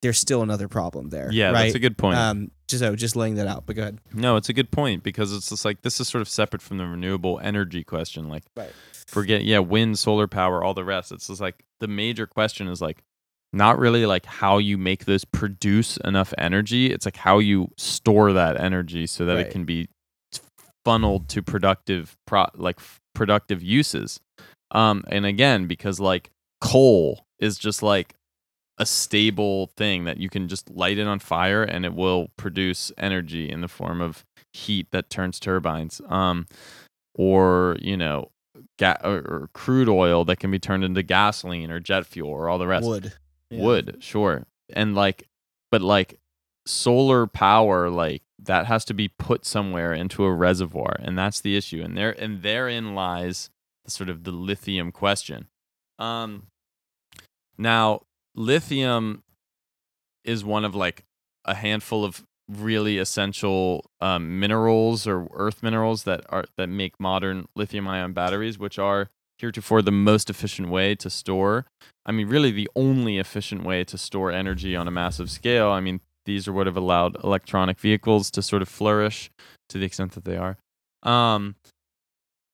there's still another problem there Yeah, right that's a good point. um just oh, just laying that out but go ahead No, it's a good point because it's just like this is sort of separate from the renewable energy question. Like, Right. Forget yeah, wind, solar power, all the rest. It's just like the major question is like not really like how you make those produce enough energy. It's like how you store that energy so that Right. it can be funneled to productive pro like f- productive uses. Um, and again, because like coal is just like a stable thing that you can just light it on fire and it will produce energy in the form of heat that turns turbines. Um, or you know, ga- or, crude oil that can be turned into gasoline or jet fuel or all the rest. wood Yeah. Wood, sure, and like, but like solar power, like that has to be put somewhere into a reservoir, and that's the issue. And there, and therein lies the sort of the lithium question. Um, now lithium is one of like a handful of really essential um, minerals or earth minerals that are that make modern lithium ion batteries which are heretofore the most efficient way to store i mean really the only efficient way to store energy on a massive scale. I mean these are what have allowed electronic vehicles to sort of flourish to the extent that they are. Um,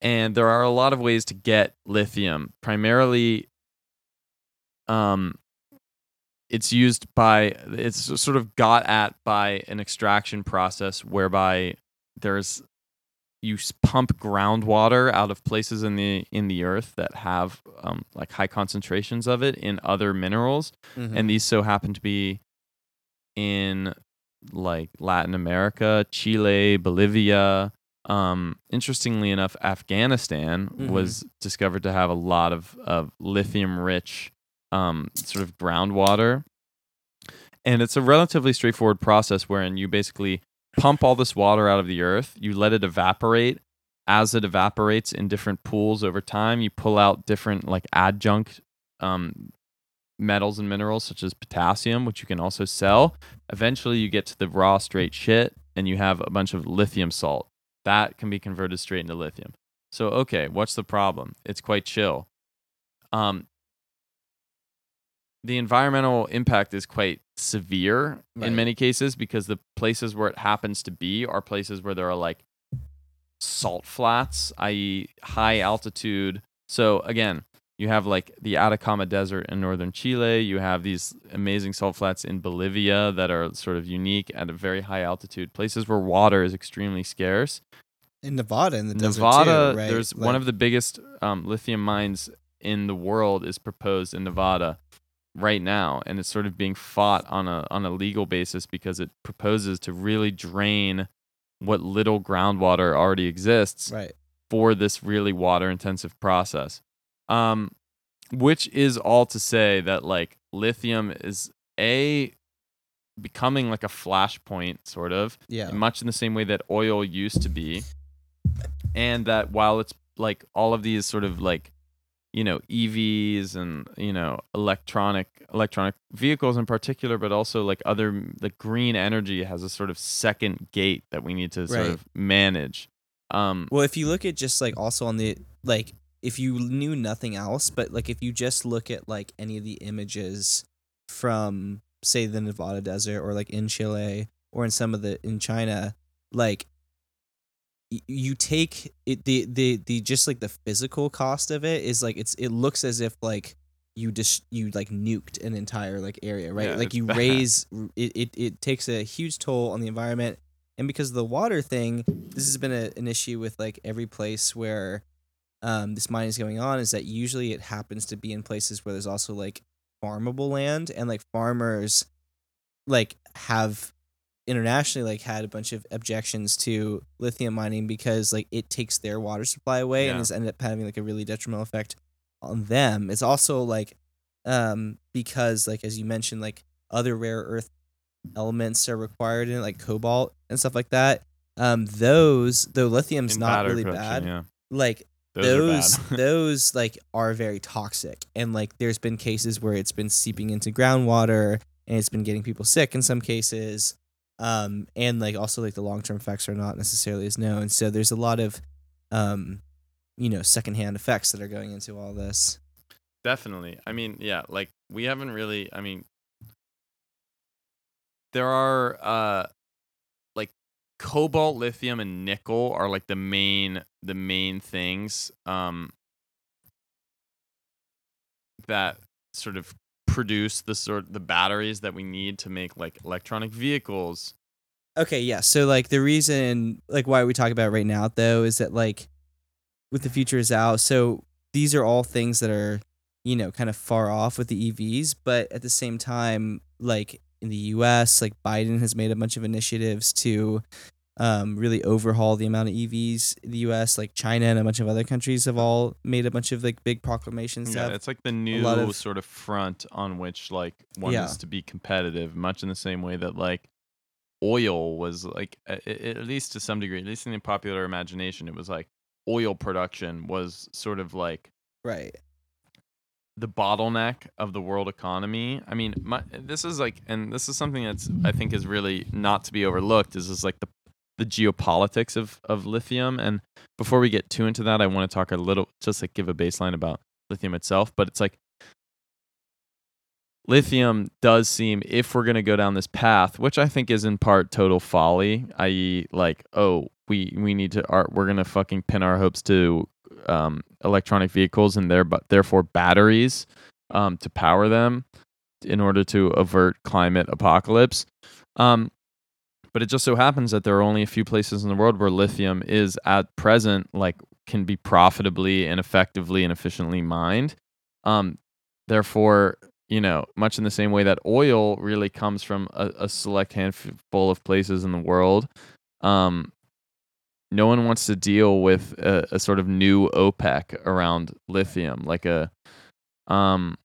and there are a lot of ways to get lithium primarily um, it's used by it's sort of got at by an extraction process whereby there's you pump groundwater out of places in the in the earth that have um, like high concentrations of it in other minerals Mhm. and these so happen to be in like Latin America, Chile, Bolivia. Um, interestingly enough, Afghanistan Mhm. was discovered to have a lot of, of lithium rich um, sort of groundwater. And it's a relatively straightforward process wherein you basically pump all this water out of the earth, you let it evaporate. As it evaporates in different pools over time, you pull out different like adjunct um, metals and minerals such as potassium, which you can also sell. Eventually, you get to the raw, straight shit, and you have a bunch of lithium salt. That can be converted straight into lithium. So, okay, what's the problem? It's quite chill. Um, the environmental impact is quite severe Right. in many cases because the places where it happens to be are places where there are like salt flats, i.e., high altitude. So, again, You have like the Atacama Desert in northern Chile. You have these amazing salt flats in Bolivia that are sort of unique at a very high altitude, places where water is extremely scarce. In Nevada, in the desert Nevada, too, right? there's one of the biggest um, lithium mines in the world is proposed in Nevada right now, and it's sort of being fought on a on a legal basis because it proposes to really drain what little groundwater already exists right. for this really water intensive process. Um, which is all to say that like lithium is a becoming like a flashpoint sort of Yeah. much in the same way that oil used to be and that while it's like all of these sort of like you know EVs and you know electronic electronic vehicles in particular but also like other like green energy has a sort of second gate that we need to sort of manage. Um Well, if you look at just like also on the like if you knew nothing else, but like if you just look at like any of the images from say the Nevada desert or like in Chile or in some of the in China, like you take it the the the just like the physical cost of it is like it's it looks as if like you just you like nuked an entire like area right? Yeah, like you bad. raise it, it it takes a huge toll on the environment. And because of the water thing this has been a, an issue with like every place where um this mining is going on is that usually it happens to be in places where there's also like farmable land. And like farmers like have internationally like had a bunch of objections to lithium mining because like it takes their water supply away and Yeah. has ended up having like a really detrimental effect on them. It's also like um because like as you mentioned like other rare earth elements are required in it like cobalt and stuff like that. Um those though lithium's in not really bad, yeah like those, those those like are very toxic and like there's been cases where it's been seeping into groundwater and it's been getting people sick in some cases um and like also like the long-term effects are not necessarily as known so there's a lot of um you know secondhand effects that are going into all this Definitely. I mean, yeah, like we haven't really I mean there are uh like cobalt, lithium and nickel are like the main the main things um that sort of produce the sort the batteries that we need to make like electronic vehicles. Okay, yeah. So like the reason like why we talk about right now though is that like with the future is out, so these are all things that are, you know, kind of far off with the EVs, but at the same time, like in the US, like Biden has made a bunch of initiatives to um, really overhaul the amount of EVs in the US. Like China and a bunch of other countries have all made a bunch of like big proclamations. Yeah, it's like the new of- sort of front on which like one Yeah. is to be competitive, much in the same way that like oil was like at least to some degree, at least in the popular imagination, it was like oil production was sort of like right. the bottleneck of the world economy. I mean, my, this is like, and this is something that's I think is really not to be overlooked. Is is like the the geopolitics of of lithium. And before we get too into that, I want to talk a little, just like give a baseline about lithium itself. But it's like lithium does seem, if we're gonna go down this path, which I think is in part total folly, i.e., like, oh, we we need to, are, we're gonna fucking pin our hopes to um, electronic vehicles and there, but therefore batteries um, to power them in order to avert climate apocalypse. Um, but it just so happens that there are only a few places in the world where lithium is at present like can be profitably and effectively and efficiently mined. Um, therefore, you know, much in the same way that oil really comes from a, a select handful of places in the world, um, no one wants to deal with a, a sort of new OPEC around lithium, like a, um,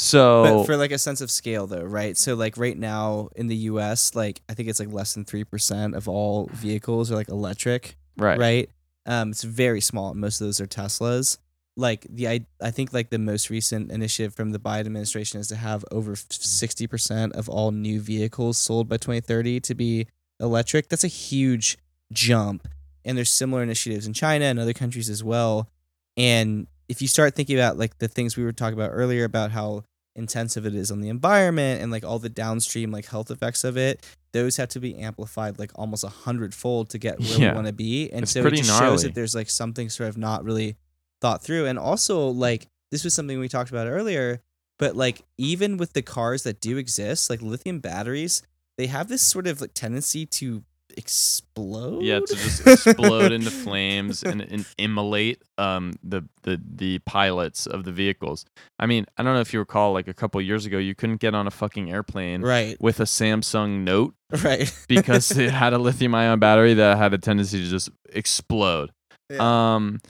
so But for like a sense of scale though, right? So like right now in the US, like I think it's like less than 3% of all vehicles are like electric, right, right? Um it's very small. Most of those are Teslas. Like the I, I think like the most recent initiative from the Biden administration is to have over 60% of all new vehicles sold by 2030 to be electric. That's a huge jump. And there's similar initiatives in China and other countries as well. And if you start thinking about like the things we were talking about earlier about how intensive it is on the environment and like all the downstream like health effects of it, those have to be amplified like almost a hundredfold to get where Yeah. we want to be. And It's so it just shows that there's like something sort of not really thought through. And also, like, this was something we talked about earlier, but like, even with the cars that do exist, like lithium batteries, they have this sort of like tendency to explode. Yeah, to just explode into flames and, and immolate um the, the the pilots of the vehicles. I mean, I don't know if you recall, like a couple years ago, you couldn't get on a fucking airplane right, with a Samsung Note right. because it had a lithium ion battery that had a tendency to just explode. Yeah. Um,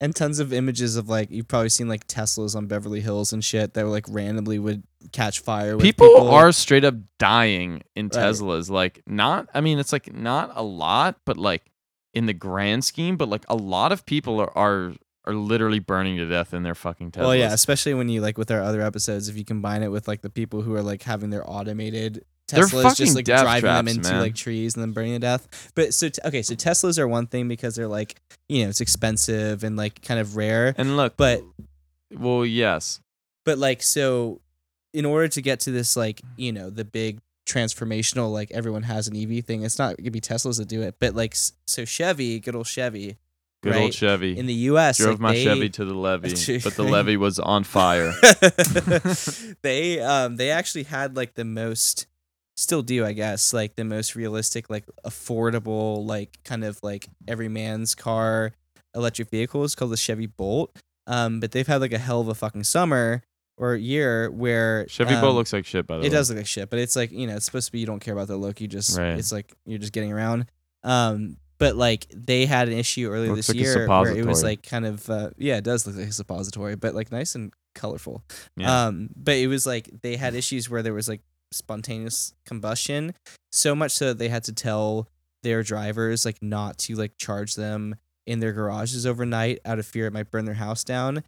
and tons of images of like you've probably seen like Teslas on Beverly Hills and shit that were like randomly would catch fire. With people, people, are straight up dying in Right. Teslas. Like, not, I mean, it's like not a lot, but like in the grand scheme, but like a lot of people are are, are literally burning to death in their fucking Teslas. Well, yeah, especially when you like with our other episodes, if you combine it with like the people who are like having their automated They're Teslas fucking just like death driving them into man. like trees and then burning to death. But so t- okay, so Teslas are one thing because they're like you know it's expensive and like kind of rare. And look, But well, yes, but like so, in order to get to this like you know the big transformational like everyone has an EV thing, it's not gonna be Teslas that do it. But like so Chevy, good old Chevy, good old? Chevy. in the U.S. Drove like, my they- Chevy to the levee, but the levee was on fire. they um they actually had like the most still do i guess like the most realistic like affordable like kind of like every man's car electric vehicle is called the chevy bolt um but they've had like a hell of a fucking summer or year where Chevy um, Bolt looks like shit, by the way. it does look like shit but it's like you know it's supposed to be you don't care about the look you just Right. it's like you're just getting around um but like they had an issue earlier Looks this like year where it was like kind of uh, yeah it does look like a suppository but like nice and colorful Yeah. um, but it was like they had issues where there was like spontaneous combustion, so much so that they had to tell their drivers like not to like charge them in their garages overnight out of fear it might burn their house down.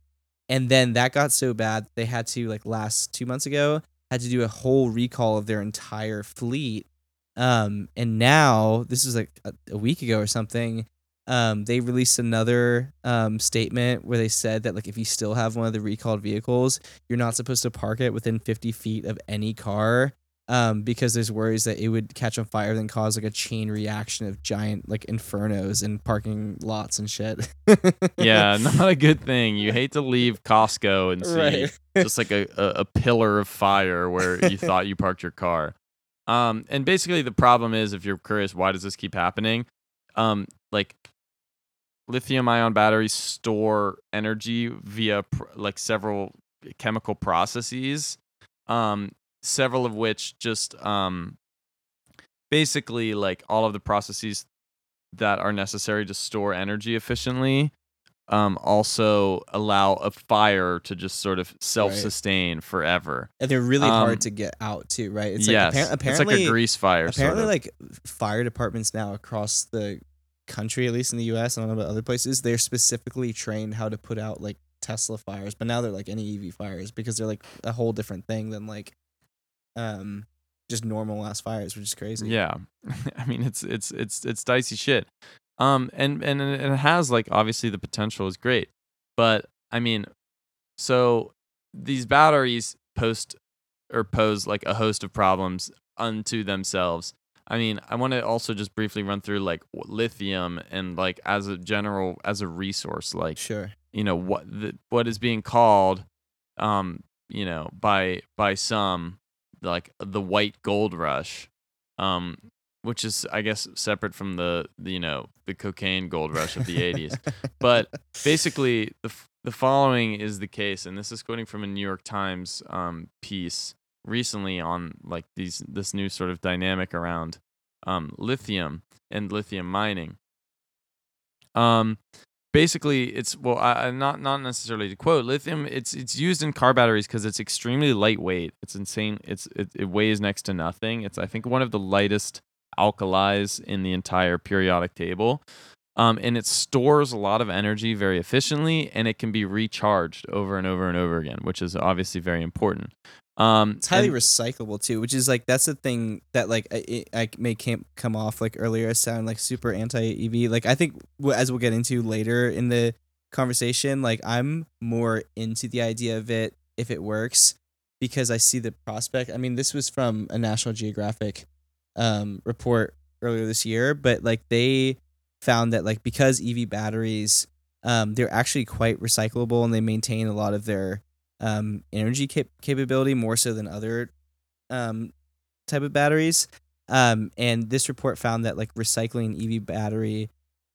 And then that got so bad they had to like last two months ago had to do a whole recall of their entire fleet. Um, and now this is like a, a week ago or something. Um, they released another um statement where they said that like if you still have one of the recalled vehicles, you're not supposed to park it within 50 feet of any car um, because there's worries that it would catch on fire and cause like a chain reaction of giant like infernos in parking lots and shit. yeah, not a good thing. You hate to leave Costco and see right. just like a, a, a pillar of fire where you thought you parked your car. Um, and basically the problem is, if you're curious, why does this keep happening? Um, like lithium ion batteries store energy via pr- like several chemical processes, um, several of which just um, basically like all of the processes that are necessary to store energy efficiently um, also allow a fire to just sort of self-sustain forever. And they're really Um, hard to get out too, right? It's yes, like appar- apparently it's like a grease fire. apparently sort of. like fire departments now across the country, at least in the US, I don't know about other places, they're specifically trained how to put out like Tesla fires, but now they're like any EV fires because they're like a whole different thing than like um just normal ass fires, which is crazy. Yeah, I mean it's it's it's it's dicey shit. Um, and and it it has like obviously the potential is great, but I mean, so these batteries post or pose like a host of problems unto themselves. I mean, I want to also just briefly run through like lithium and like as a general as a resource, like Sure. you know what the, what is being called um you know by by some like the white gold rush um which is i guess separate from the, the you know the cocaine gold rush of the 80s but basically the the following is the case and this is quoting from a new york times um piece recently on like these this new sort of dynamic around um lithium and lithium mining. Um basically it's well I, not not necessarily to quote lithium it's it's used in car batteries because it's extremely lightweight. It's insane it's it, it weighs next to nothing. It's i think one of the lightest alkalis in the entire periodic table. Um, and it stores a lot of energy very efficiently and it can be recharged over and over and over again which is obviously very important um, It's highly and- recyclable too, which is like that's the thing that like I, I may come off like earlier I sound like super anti EV. Like I think as we'll get into later in the conversation, like I'm more into the idea of it if it works because I see the prospect. I mean, this was from a National Geographic um, report earlier this year, but like they found that like because EV batteries um, they're actually quite recyclable and they maintain a lot of their um, energy cap- capability more so than other um, type of batteries. Um, and this report found that like recycling EV battery,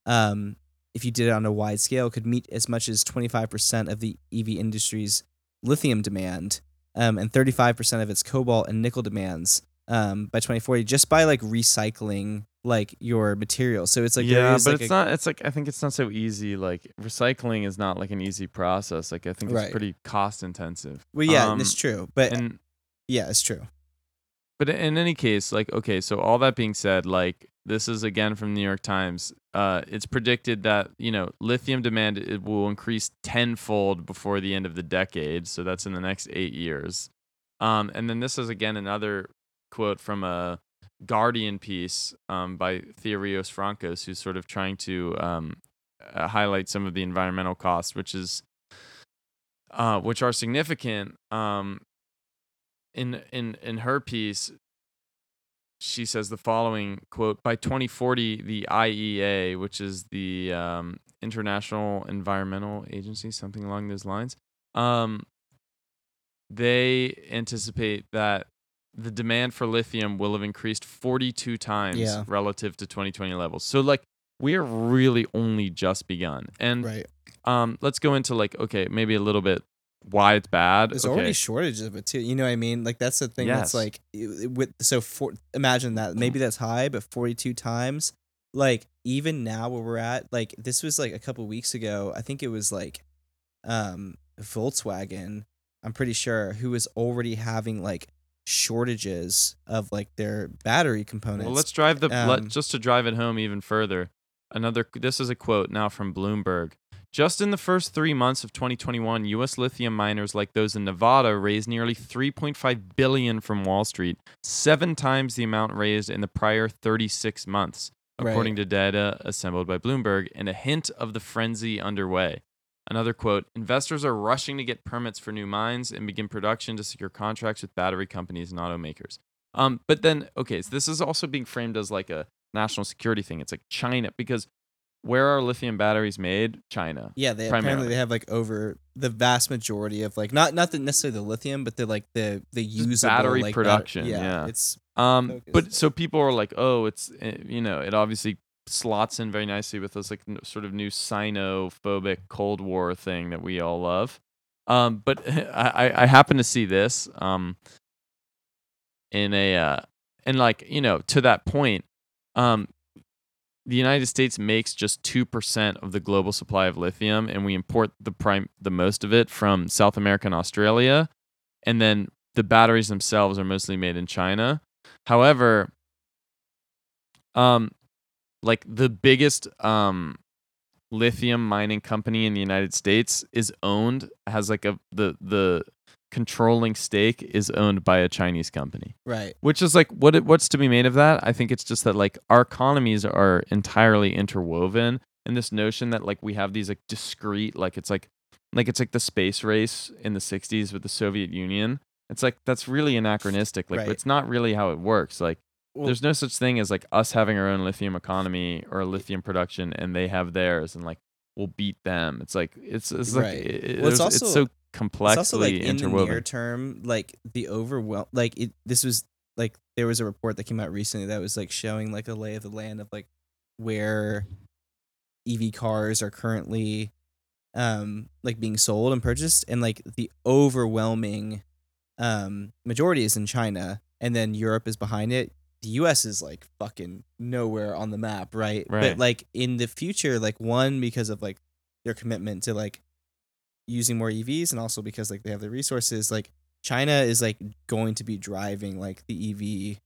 um, if you did it on a wide scale, could meet as much as 25% of the EV industry's lithium demand um, and 35% of its cobalt and nickel demands um, by 2040 just by like recycling like your material. So it's like yeah, is, but like, it's a- not. It's like I think it's not so easy. Like recycling is not like an easy process. Like I think it's pretty cost intensive. Well, yeah, Um, it's true, but and yeah, it's true. But in any case, like okay, so all that being said, like this is again from the New York Times. Uh, it's predicted that you know lithium demand it will increase tenfold before the end of the decade. So that's in the next eight years. Um, and then this is again another quote from a Guardian piece um, by Thea Riofrancos, who's sort of trying to um, uh, highlight some of the environmental costs, which is uh, which are significant. Um, in in in her piece, she says the following quote: By 2040, the IEA, which is the um, International Environmental Agency, something along those lines, um, they anticipate that the demand for lithium will have increased 42 times Yeah. relative to 2020 levels. So like we are really only just begun. And Right. um, let's go into like okay, maybe a little bit why it's bad. There's okay. already shortages of it too. You know what I mean? Like that's the thing Yes. that's like with so for imagine that maybe that's high, but 42 times. Like even now where we're at, like this was like a couple weeks ago. I think it was like um Volkswagen. I'm pretty sure who was already having like shortages of like their battery components. Well, let's drive the let, Um, just to drive it home even further. Another this is a quote now from Bloomberg. Just in the first 3 months of 2021, US lithium miners like those in Nevada raised nearly 3.5 billion from Wall Street, 7 times the amount raised in the prior 36 months, according to data assembled by Bloomberg and a hint of the frenzy underway. Another quote Investors are rushing to get permits for new mines and begin production to secure contracts with battery companies and automakers. Um, but then, okay, so this is also being framed as like a national security thing. It's like China, because where are lithium batteries made? China. Yeah, they primarily. apparently they have like over the vast majority of like not not the necessarily the lithium, but the like the the usable battery like, production, yeah. it's Um, but so people are like, oh, it's eh, you know, it obviously slots in very nicely with this like sort of new Sino-phobic Cold War thing that we all love. Um, but I I- I happen to see this um in a uh, and like you know to that point, um, the United States makes just two percent of the global supply of lithium, and we import the prime the most of it from South America and Australia, and then the batteries themselves are mostly made in China. However, um, like the biggest um lithium mining company in the United States is owned has like a the the controlling stake is owned by a Chinese company. Right. which is like what it, what's to be made of that? I think it's just that like our economies are entirely interwoven and this notion that like we have these like discrete like it's like like it's like the space race in the 60s with the soviet union. It's like that's really anachronistic. Like Right. it's not really how it works. Like Well, there's no such thing as like us having our own lithium economy or lithium production and they have theirs and like we'll beat them it's like it's it's like Right. it, Well, it's there's- it's also- so complexly it's also like in the near term, like the overwhelm, like it. This was like there was a report that came out recently that was like showing like a lay of the land of like where EV cars are currently um like being sold and purchased and like the overwhelming um majority is in China and then Europe is behind it. The US is like fucking nowhere on the map, right? Right. But like in the future like one because of like their commitment to like using more EVs and also because like they have the resources like China is like going to be driving like the EV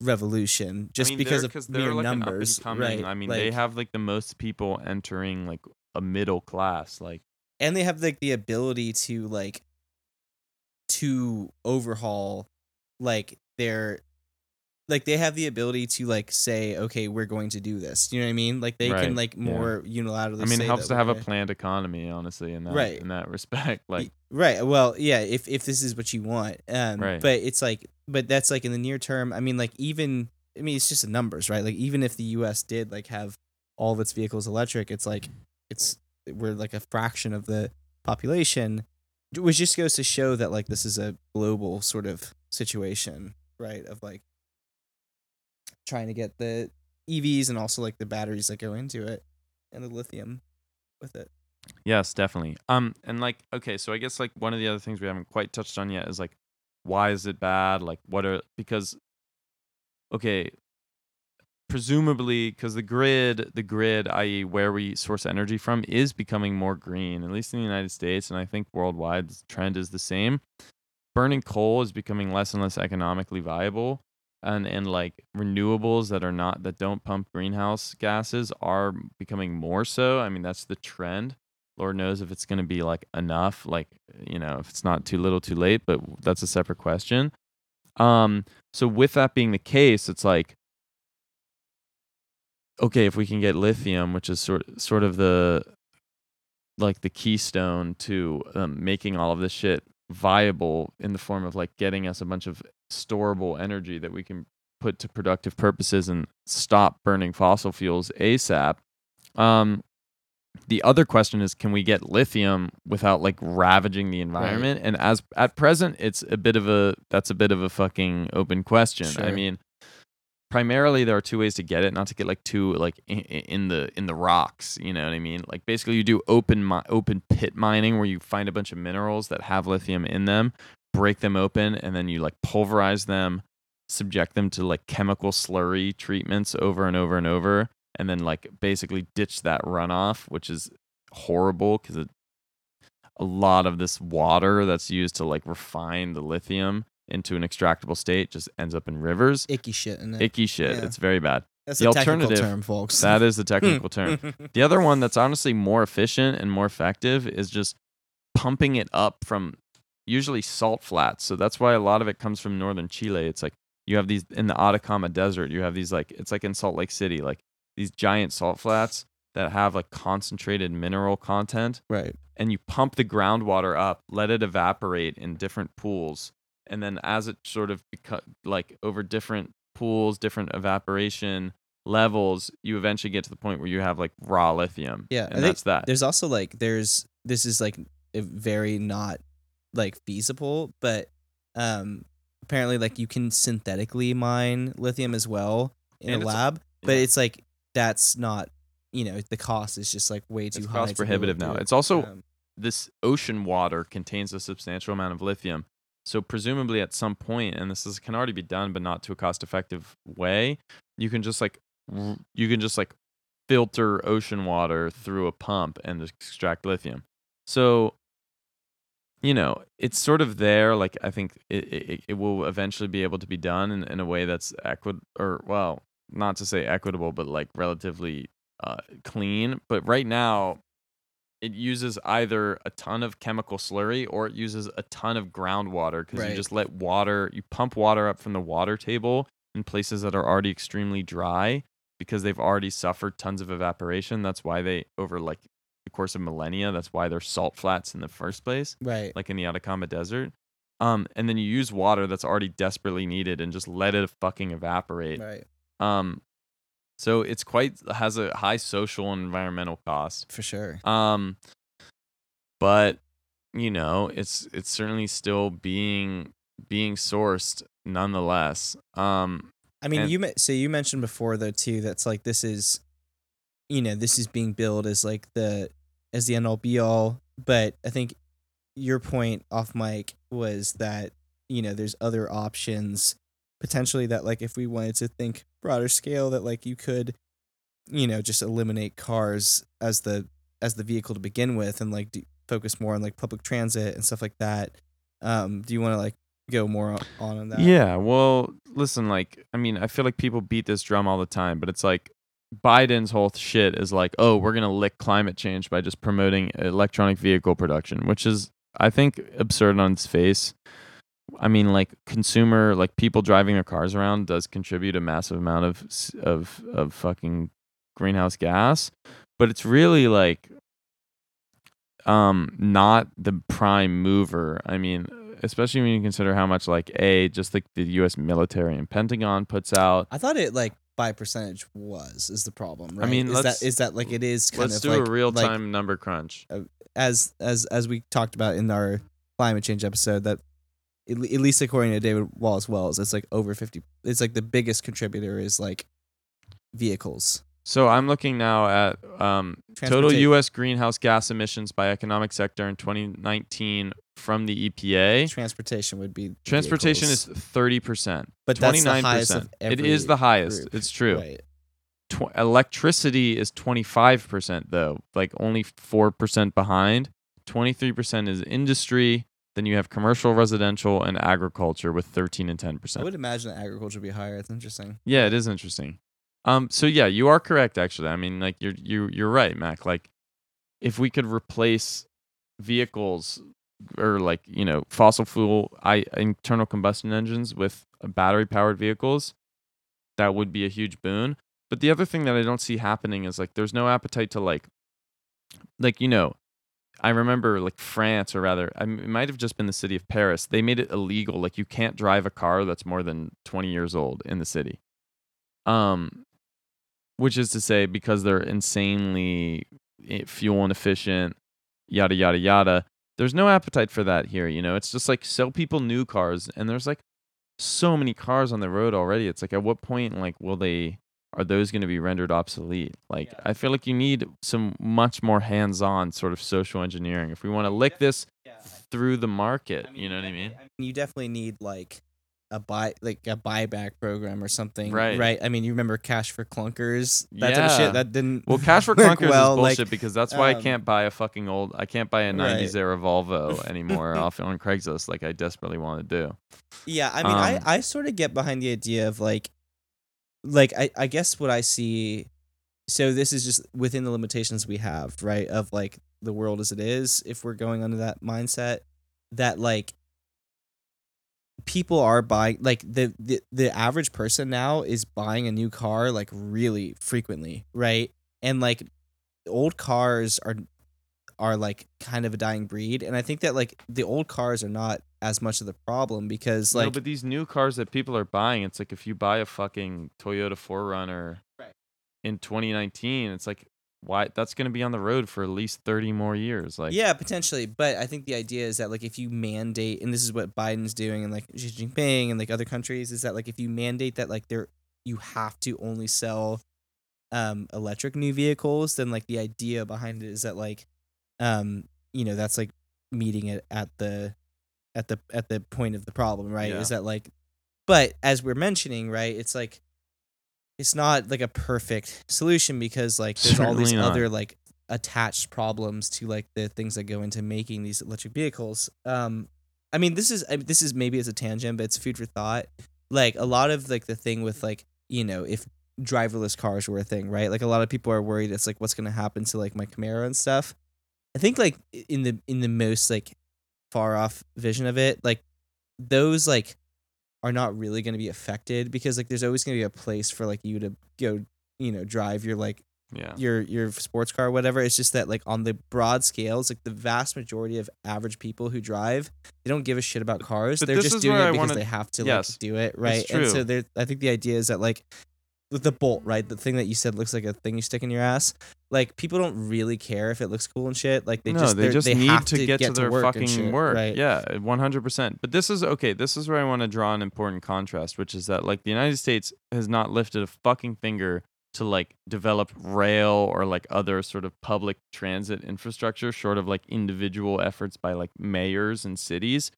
revolution just I mean, because they're- of mere like numbers, right? I mean, they have like the most people entering like a middle class. Like, and they have like the ability to like to overhaul like their like they have the ability to like say okay we're going to do this you know what i mean like they Right, can like yeah. more unilaterally I mean, it helps to have a planned economy, honestly, in that Right. in that respect. Like, right well yeah if if this is what you want um Right. but it's like but that's like in the near term i mean like even i mean it's just the numbers right like even if the us did like have all of its vehicles electric it's like it's we're like a fraction of the population, which just goes to show that like this is a global sort of situation, right? Of like trying to get the EVs and also like the batteries that go into it and the lithium with it. Yes, definitely. Um, and like, okay, so I guess like one of the other things we haven't quite touched on yet is like, why is it bad? Like, what are because, okay, presumably because the grid, the grid, i.e., where we source energy from, is becoming more green, at least in the United States, and I think worldwide the trend is the same. Burning coal is becoming less and less economically viable, and and like renewables that are not that don't pump greenhouse gases are becoming more so. I mean, that's the trend. Lord knows if it's going to be like enough, like you know, if it's not too little, too late. But that's a separate question. Um, so with that being the case, it's like, okay, if we can get lithium, which is sort sort of the like the keystone to um, making all of this shit viable in the form of like getting us a bunch of storable energy that we can put to productive purposes and stop burning fossil fuels ASAP. Um, the other question is can we get lithium without like ravaging the environment? And as at present it's a bit of a that's a bit of a fucking open question. I mean primarily there are two ways to get it not to get like too like in the in the rocks you know what i mean? Like basically you do open mi- open pit mining where you find a bunch of minerals that have lithium in them break them open and then you like pulverize them subject them to like chemical slurry treatments over and over and over and then like basically ditch that runoff which is horrible because a lot of this water that's used to like refine the lithium into an extractable state just ends up in rivers Icky shit in it. icky shit Yeah. it's very bad That's the alternative- term, folks. that is the technical term the other one that's honestly more efficient and more effective is just pumping it up from usually salt flats. So that's why a lot of it comes from northern Chile. It's like you have these in the Atacama Desert, you have these like it's like in Salt Lake City, like these giant salt flats that have like concentrated mineral content right. and you pump the groundwater up, let it evaporate in different pools, and then as it sort of beco- like over different pools, different evaporation levels, you eventually get to the point where you have like raw lithium. Yeah, and that's that. There's also like there's this is like a very not like feasible, but um apparently like you can synthetically mine lithium as well in And a lab, but it's like that's not you know the cost is just like way too It's high. cost to be able prohibitive now. It's also Um, this ocean water contains a substantial amount of lithium. So presumably at some point, and this is, can already be done, but not to a cost-effective way, you can just like you can just like filter ocean water through a pump and extract lithium. So you know it's sort of there. Like I think it it, it will eventually be able to be done in, in a way that's equi or well, not to say equitable, but like relatively uh, clean. But right now, it uses either a ton of chemical slurry or it uses a ton of groundwater because Right. you just let water, you pump water up from the water table in places that are already extremely dry because they've already suffered tons of evaporation. That's why they, over like the course of millennia, that's why they're salt flats in the first place, right. like in the Atacama Desert. Um, and then you use water that's already desperately needed and just let it fucking evaporate. Right. Um, so it's quite has a high social and environmental cost. For sure. Um, but you know, it's it's certainly still being being sourced nonetheless. Um, I mean, And- you so you mentioned before though too that's like this is, you know, this is being billed as like the as the end all be all. But I think your point off mic was that you know there's other options potentially that like if we wanted to think broader scale that like you could, you know, just eliminate cars as the as the vehicle to begin with and like do, focus more on like public transit and stuff like that. Um, do you want to like go more on, on that? yeah. Well, listen, like I mean, I feel like people beat this drum all the time, but it's like Biden's whole shit is like, oh, we're gonna lick climate change by just promoting electronic vehicle production, which is I think absurd on its face. I mean, like consumer, like people driving their cars around does contribute a massive amount of of of fucking greenhouse gas, but it's really like um not the prime mover. I mean, especially when you consider how much like a just like the U.S. military and Pentagon puts out. I thought it like by percentage was is the problem, right? I mean, is let's- that is that like it is kind Let's of do like, a real like, time number crunch. as as as we talked about in our climate change episode that at least according to David Wallace Wells, it's like over fifty. It's like the biggest contributor is like vehicles. So I'm looking now at um, total U.S. greenhouse gas emissions by economic sector in 2019 from the EPA. Transportation would be Transportation vehicles. is 30 percent, but 29 the highest of percent. It is the highest. group, It's true. Right. Tw- electricity is 25 percent though, like only four percent behind. 23 percent is industry. Then you have commercial, residential, and agriculture with 13 and ten percent. I would imagine that agriculture would be higher. It's interesting. Yeah, it is interesting. Um, so yeah, you are correct. Actually, I mean, like you're you you're right, Mac. Like, if we could replace vehicles or like you know fossil fuel I internal combustion engines with battery powered vehicles, that would be a huge boon. But the other thing that I don't see happening is like there's no appetite to like, like you know, I remember like France or rather, it might have just been the city of Paris. They made it illegal. Like you can't drive a car that's more than 20 years old in the city. Um, which is to say, because they're insanely eh, fuel inefficient, yada yada yada. There's no appetite for that here. You know, it's just like sell people new cars, and there's like so many cars on the road already. It's like at what point, like, will they? Are those going to be rendered obsolete? Like, I feel like you need some much more hands-on sort of social engineering if we want to lick this through the market. you know what I mean? You definitely need like a buy like a buyback program or something. Right. Right. I mean, you remember Cash for Clunkers? That type of Yeah. shit that didn't. Well, cash for clunkers well, is like, bullshit because that's why I um, can't buy a fucking old. I can't buy a Right. '90s era Volvo anymore off on Craigslist like I desperately want to do. Yeah, I mean, I Um, I sort of get behind the idea of like, like I I guess what I see. So this is just within the limitations we have, right? Of like the world as it is. If we're going under that mindset, that like people are buying like the, the the average person now is buying a new car like really frequently right and like old cars are are like kind of a dying breed and i think that like the old cars are not as much of the problem because like no, but these new cars that people are buying, it's like if you buy a fucking Toyota 4Runner Right. in 2019, it's like why that's going to be on the road for at least 30 more years. Like, yeah, potentially. But I think the idea is that like if you mandate, and this is what Biden's doing, and like Xi Jinping and like other countries, is that like if you mandate that like there you have to only sell um electric new vehicles, then like the idea behind it is that like um you know that's like meeting it at the at the at the point of the problem, right? Yeah. Is that like but as we're mentioning, right, it's like it's not like a perfect solution because like there's all these not. other like attached problems to like the things that go into making these electric vehicles. Um, I mean, this is I mean, this is maybe as a tangent, but it's food for thought. Like a lot of like the thing with like you know if driverless cars were a thing, right? Like a lot of people are worried it's like what's gonna happen to like my Camaro and stuff. I think like in the in the most like far off vision of it, like those like are not really going to be affected because like there's always going to be a place for like you to go you know drive your like yeah. your your sports car or whatever. It's just that like on the broad scales like the vast majority of average people who drive they don't give a shit about cars. But they're just doing it because wanna- they have to Yes, like do it right? And so there i think the idea is that like the bolt right the thing that you said looks like a thing you stick in your ass like people don't really care if it looks cool and shit like they no, just they just they need have to, get, to their work fucking shit, work. right Yeah, one hundred percent. But this is okay. This is where I want to draw an important contrast, which is that like the United States has not lifted a fucking finger to like develop rail or like other sort of public transit infrastructure, short of like individual efforts by like mayors and cities.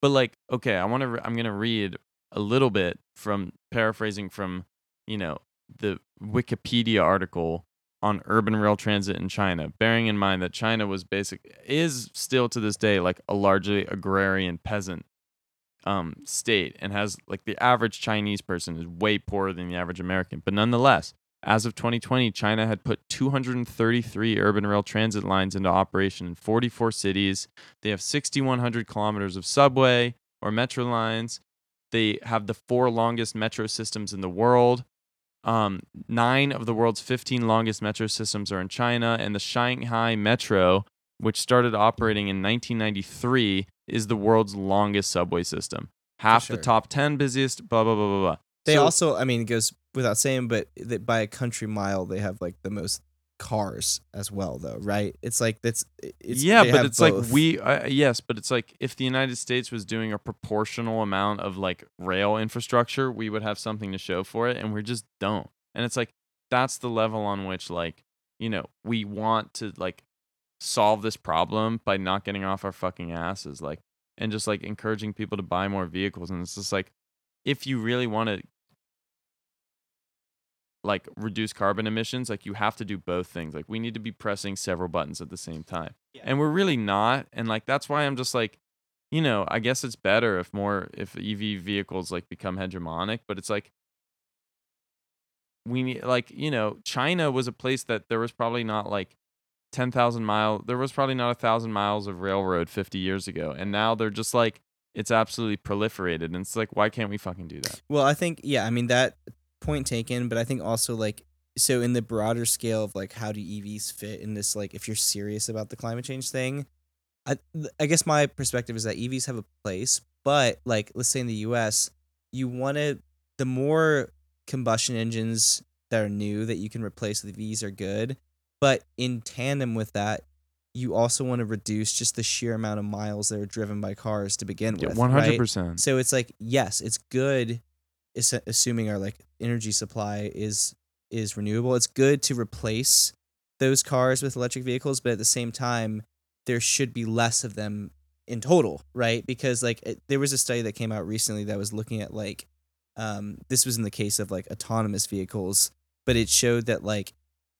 But like, okay, I want to. Re- I'm gonna read a little bit from paraphrasing from, you know, the Wikipedia article on urban rail transit in China, bearing in mind that China was basic is still to this day like a largely agrarian peasant um state and has like the average Chinese person is way poorer than the average American. But nonetheless, as of 2020, China had put 233 urban rail transit lines into operation in 44 cities. They have 6,100 kilometers of subway or metro lines. They have the four longest metro systems in the world. Um, nine of the world's 15 longest metro systems are in China, and the Shanghai Metro, which started operating in 1993, is the world's longest subway system. Half sure. the top 10 busiest, blah, blah, blah, blah, blah. They So- also, I mean, it goes without saying, but by a country mile they have like the most cars as well, though, right? It's like that's it's yeah, but it's both. like we uh, yes, but it's like if the United States was doing a proportional amount of like rail infrastructure, we would have something to show for it, and we just don't. And it's like that's the level on which like you know we want to like solve this problem by not getting off our fucking asses, like and just like encouraging people to buy more vehicles. And it's just like if you really want to like reduce carbon emissions like you have to do both things. Like we need to be pressing several buttons at the same time. Yeah. and we're really not and like that's why i'm just like you know i guess it's better if more if ev vehicles like become hegemonic but it's like we need like you know china was a place that there was probably not like 10,000 mile there was probably not a thousand miles of railroad 50 years ago and now they're just like it's absolutely proliferated and it's like why can't we fucking do that? Well, I think yeah, I mean that point taken, but I think also like so in the broader scale of like how do EVs fit in this like if you're serious about the climate change thing, I I guess my perspective is that EVs have a place, but like let's say in the US, you want to the more combustion engines that are new that you can replace with EVs are good, but in tandem with that, you also want to reduce just the sheer amount of miles that are driven by cars to begin yeah, with. 100% Right? So it's like yes, it's good, assuming our like energy supply is is renewable. It's good to replace those cars with electric vehicles, but at the same time, there should be less of them in total, right? Because like it, there was a study that came out recently that was looking at like um this was in the case of like autonomous vehicles, but it showed that like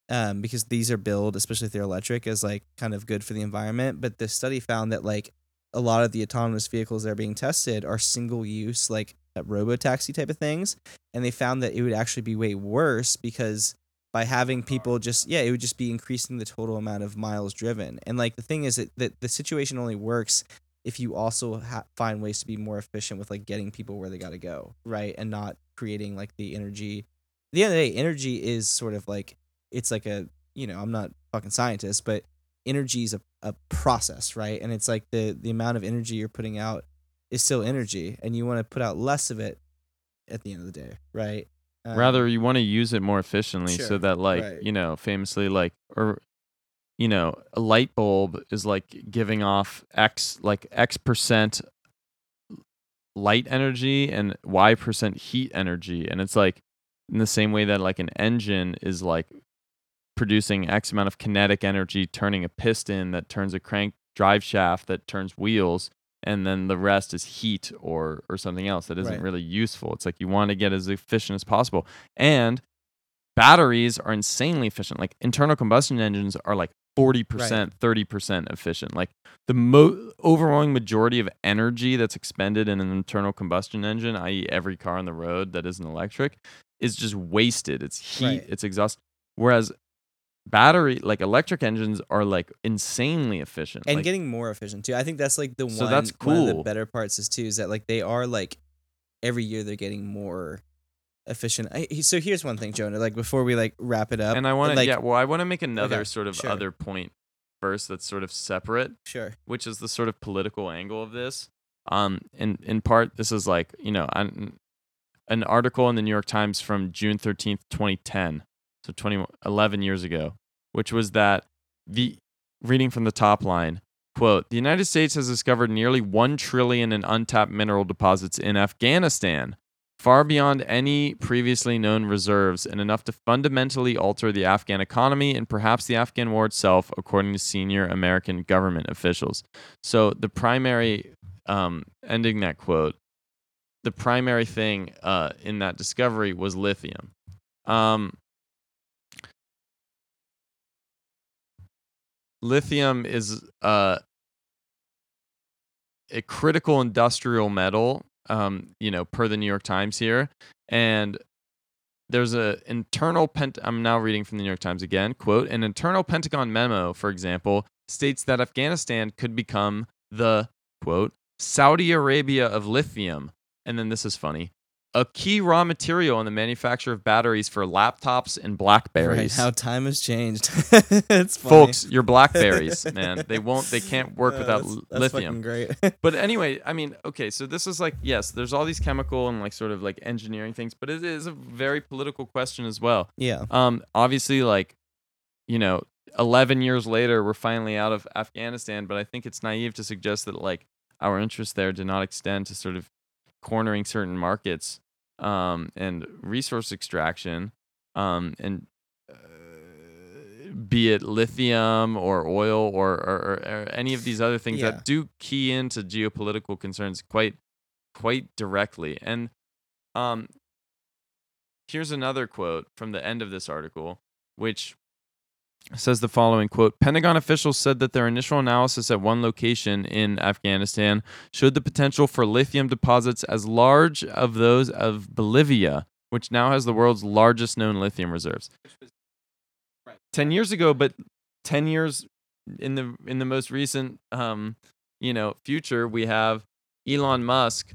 um because these are billed, especially if they're electric, as like kind of good for the environment. But the study found that like a lot of the autonomous vehicles that are being tested are single use, like Uh, robo taxi type of things. And they found that it would actually be way worse because by having people just, yeah, it would just be increasing the total amount of miles driven. And like the thing is that, that the situation only works if you also ha- find ways to be more efficient with like getting people where they got to go, right? And not creating like the energy. At the end of the day, energy is sort of like, it's like a, you know, I'm not fucking scientist, but energy is a, a process, right? And it's like the the amount of energy you're putting out is still energy, and you want to put out less of it at the end of the day, right? Um, rather you want to use it more efficiently so that like right. you know famously like or you know a light bulb is like giving off x like x percent light energy and y percent heat energy and it's like in the same way that like an engine is like producing x amount of kinetic energy turning a piston that turns a crank drive shaft that turns wheels and then the rest is heat or or something else that isn't Right. really useful. It's like you want to get as efficient as possible. And batteries are insanely efficient. Like internal combustion engines are like 40% 30% efficient. Like the mo- overwhelming majority of energy that's expended in an internal combustion engine i.e every car on the road that isn't electric is just wasted. It's heat. Right. it's exhaust. Whereas battery like electric engines are like insanely efficient and like, getting more efficient too. I think that's like the So one. that's One of the cool. better parts is too is that like they are like every year they're getting more efficient. I, so here's one thing, Jonah. Like before we like wrap it up, and i want to like yeah well i want to make another Okay, sort of sure. other point first that's sort of separate sure, which is the sort of political angle of this. Um, in in part, this is like you know an, an article in the New York Times from June thirteenth, twenty ten, so 20, 11 years ago, which was that the reading from the top line quote the United States has discovered nearly one trillion in untapped mineral deposits in Afghanistan. Far beyond any previously known reserves, and enough to fundamentally alter the Afghan economy and perhaps the Afghan war itself, according to senior American government officials. So the primary, um, ending that quote, the primary thing uh, in that discovery was lithium. Um, lithium is uh, a critical industrial metal, um, you know, per the New York Times here, and there's an internal pent. I'm now reading from the New York Times again. Quote: An internal Pentagon memo, for example, states that Afghanistan could become the quote Saudi Arabia of lithium. And then this is funny. A key raw material in the manufacture of batteries for laptops and Right, Blackberries. how time has changed. it's funny. Folks, your Blackberries, man, they won't, they can't work Uh, without that's, that's lithium. fucking great. But anyway, I mean, okay, so this is like, yes, there's all these chemical and like sort of like engineering things, but it is a very political question as well. yeah. Um, obviously, like, you know, 11 years later, we're finally out of Afghanistan, but I think it's naive to suggest that like our interest there did not extend to sort of cornering certain markets um, and resource extraction um, and uh, be it lithium or oil or, or, or, any of these other things Yeah. that do key into geopolitical concerns quite quite directly and um here's another quote from the end of this article which says the following quote pentagon officials said that their initial analysis at one location in afghanistan showed the potential for lithium deposits as large of those of bolivia which now has the world's largest known lithium reserves. 10 years ago but 10 years in the in the most recent um you know future we have elon musk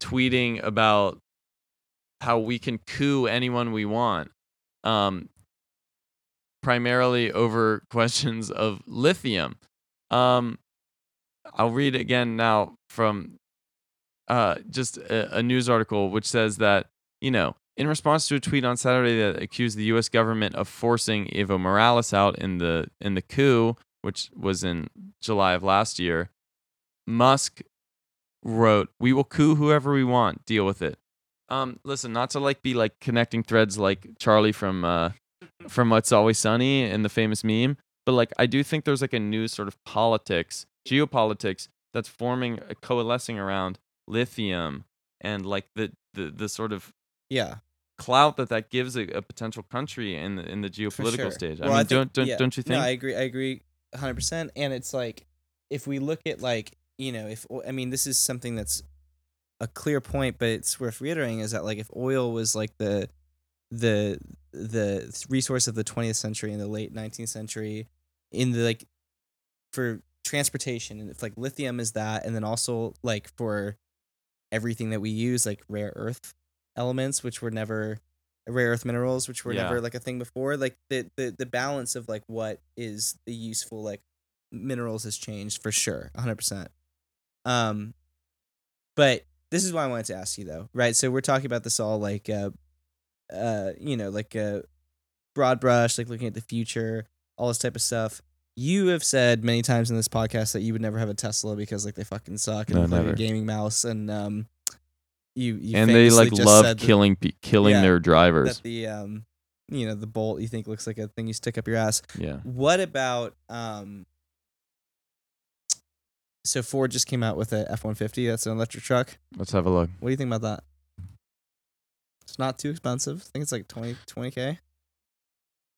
tweeting about how we can coup anyone we want. Um primarily over questions of lithium um i'll read again now from uh just a, a news article which says that you know in response to a tweet on Saturday that accused the U.S. government of forcing Evo Morales out in the in the coup, which was in July of last year, Musk wrote, "We will coup whoever we want. Deal with it." Um, listen, not to like be like connecting threads like Charlie from uh, from What's Always Sunny and the famous meme, but like I do think there's like a new sort of politics, geopolitics that's forming, uh, coalescing around lithium and like the the the sort of Yeah. clout that that gives a, a potential country in the in the geopolitical sure. stage. I Well, mean, think- don't don't yeah. don't you think? No, I agree. I agree 100%. And it's like, if we look at, like, you know, if, I mean, this is something that's a clear point, but it's worth reiterating is that, like, if oil was like the, the, the resource of the 20th century and the late 19th century in the, like, for transportation, and if, like, lithium is that, and then also, like, for everything that we use, like, rare earth elements, which were never rare earth minerals, which were Yeah. never like a thing before. Like the, the the balance of like what is the useful like minerals has changed for sure, hundred percent. Um, but this is why I wanted to ask you though, right? So we're talking about this all like uh, uh, you know, like uh, broad brush, like looking at the future, all this type of stuff. You have said many times in this podcast that you would never have a Tesla because like they fucking suck and No, like a gaming mouse and um, you, you and they like love said that- killing pe- killing Yeah, their drivers. that the um you know the bolt you think looks like a thing you stick up your ass yeah. what about um so ford just came out with a f-150 that's an electric truck Let's have a look. what do you think about that it's not too expensive i think it's like 20 20k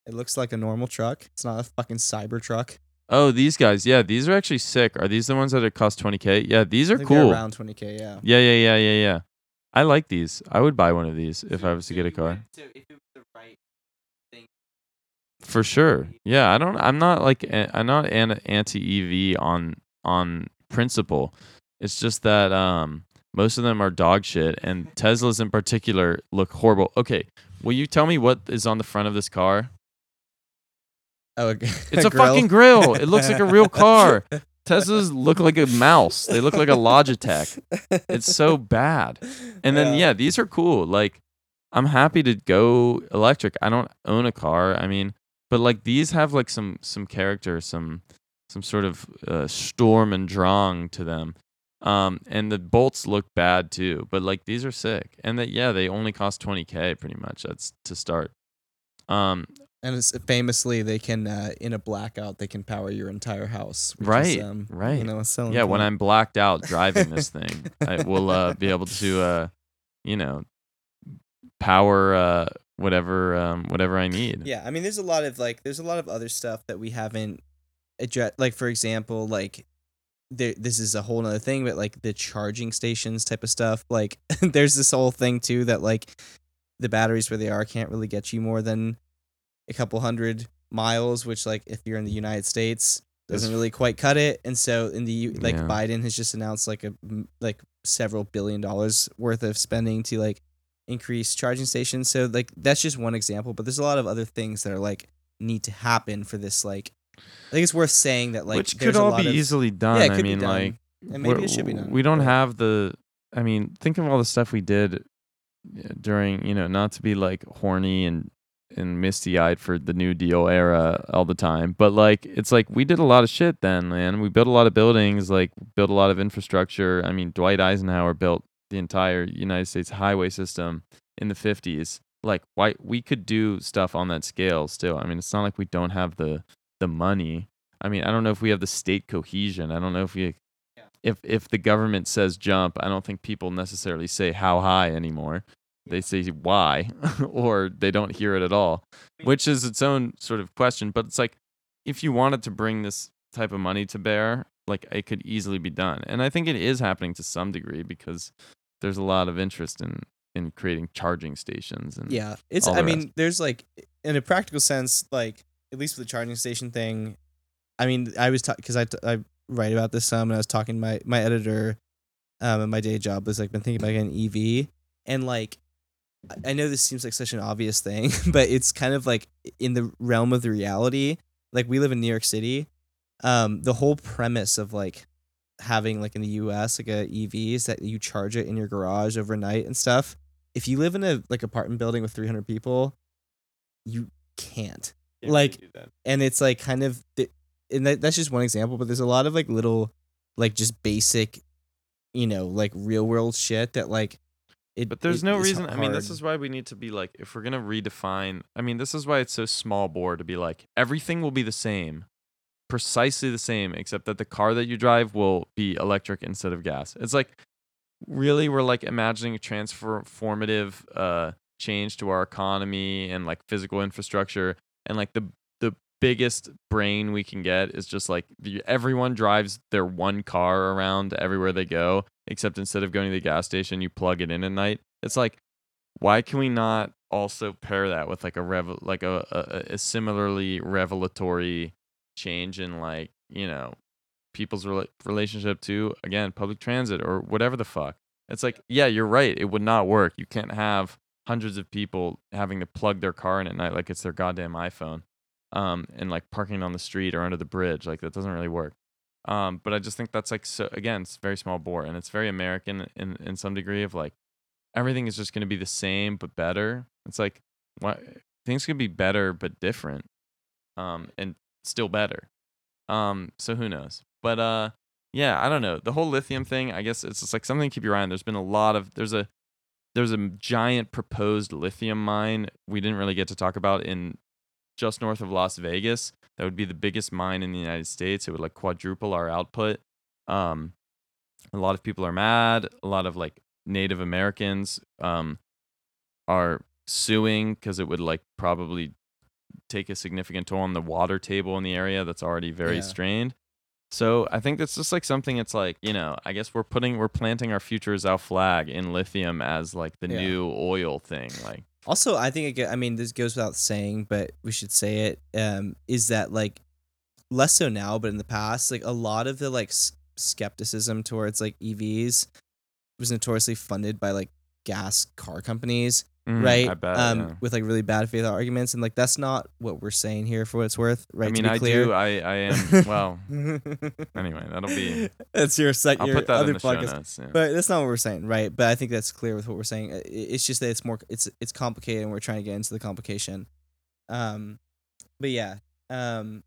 it looks like a normal truck it's not a fucking cyber truck Oh, these guys. Yeah, these are actually sick. Are these the ones that are cost 20k? Yeah, these are cool. around 20k yeah Yeah, yeah, yeah, yeah, yeah. I like these. I would buy one of these if I was to get a car. For sure. Yeah, I don't I'm not like I'm not anti EV on on principle. It's just that um most of them are dog shit and Teslas in particular look horrible. Okay, will you tell me what is on the front of this car? oh It's a, fucking grill. It looks like a real car. Teslas look like a mouse. They look like a Logitech. It's so bad. And then yeah, these are cool. Like I'm happy to go electric. I don't own a car. I mean, but like these have like some some character, some some sort of uh, Sturm und Drang to them. Um, and the bolts look bad too, but like these are sick. And that yeah, they only cost 20k pretty much. That's to start. Um, and it's famously they can uh, in a blackout they can power your entire house which is, Right, um, right. you know selling yeah, when. I'm blacked out driving this thing, I will uh, be able to, uh, you know, power uh, whatever um, whatever I need. Yeah, I mean, there's a lot of like, there's a lot of other stuff that we haven't addressed. Like, for example, like, there, this is a whole nother thing, but like the charging stations type of stuff. Like, there's this whole thing too that like the batteries where they are can't really get you more than a couple hundred miles. Which, like, if you're in the United States, doesn't really quite cut it. And so in the like Yeah. Biden has just announced like a like several billion dollars worth of spending to like increase charging stations. So like that's just one example, but there's a lot of other things that are like need to happen for this like I think it's worth saying that like which could a all lot be of- easily done. Yeah, it I could be mean, done. like, and maybe it should be done. We don't have the. I mean, think of all the stuff we did during, you know, not to be like horny and and misty eyed for the New Deal era all the time, but like it's like we did a lot of shit then, man. We built a lot of buildings, like built a lot of infrastructure. I mean, Dwight Eisenhower built the entire United States highway system in the 50s. Like, why we could do stuff on that scale still. I mean, it's not like we don't have the the money. I mean, I don't know if we have the state cohesion. I don't know if we if if the government says jump, I don't think people necessarily say how high anymore. They say why, or they don't hear it at all, which is its own sort of question. But it's like if you wanted to bring this type of money to bear, like it could easily be done, and I think it is happening to some degree because there's a lot of interest in in creating charging stations and Yeah, it's. I mean, rest. there's like, in a practical sense, like at least with the charging station thing. I mean, I was because I t- I write about this some, and I was talking to my my editor, um, my day job was like been thinking about getting an EV, and like, I- I know this seems like such an obvious thing, but it's kind of like in the realm of the reality. Like we live in New York City, um, the whole premise of like having like in the U.S. like a EV is that you charge it in your garage overnight and stuff if you live in a like apartment building with 300 people you can't like- and it's like kind of and that, that's just one example but there's a lot of like little like just basic you know like real world shit that like it But there's no reason. I mean, this is why we need to be like, if we're gonna redefine. I mean, this is why it's so small bore to be like, everything will be the same, precisely the same, except that the car that you drive will be electric instead of gas. It's like, really, we're like imagining a transformative uh, change to our economy and like physical infrastructure, and like the the biggest brain we can get is just like the, everyone drives their one car around everywhere they go except instead of going to the gas station you plug it in at night. It's like why can we not also pair that with like a rev like a, a, a similarly revelatory change in like you know people's rela- relationship to again public transit or whatever the fuck? It's like yeah you're right it would not work. You can't have hundreds of people having to plug their car in at night like it's their goddamn iphone um and like parking on the street or under the bridge like that doesn't really work. Um but i just think that's like so again it's very small bore and it's very american in in some degree of like everything is just going to be the same but better. It's like what things could be better but different um and still better. Um so who knows? But uh yeah i don't know. The whole lithium thing i guess it's just like something to keep your eye on. There's been a lot of there's a there's a giant proposed lithium mine we didn't really get to talk about in just north of las vegas that would be the biggest mine in the united states. It would like quadruple our output. Um a lot of people are mad. A lot of like native americans um are suing because it would like probably take a significant toll on the water table in the area that's already very Yeah. strained so i think that's just like something it's like you know i guess we're putting we're planting our futures out flag in lithium as like the Yeah. new oil thing like Also, I think it, I mean this goes without saying, but we should say it. Um, is that like less so now, but in the past, like a lot of the like s- skepticism towards like EVs was notoriously funded by like gas car companies, mm, right? bet um, yeah. with like really bad faith arguments, and like that's not what we're saying here for what it's worth, right? i mean to be i clear. do i i am well anyway that'll be that's your sec- i'll your put that other in the show notes yeah. But that's not what we're saying, right? But I think that's clear with what we're saying. It's just that it's more it's it's complicated and we're trying to get into the complication. Um but yeah. Um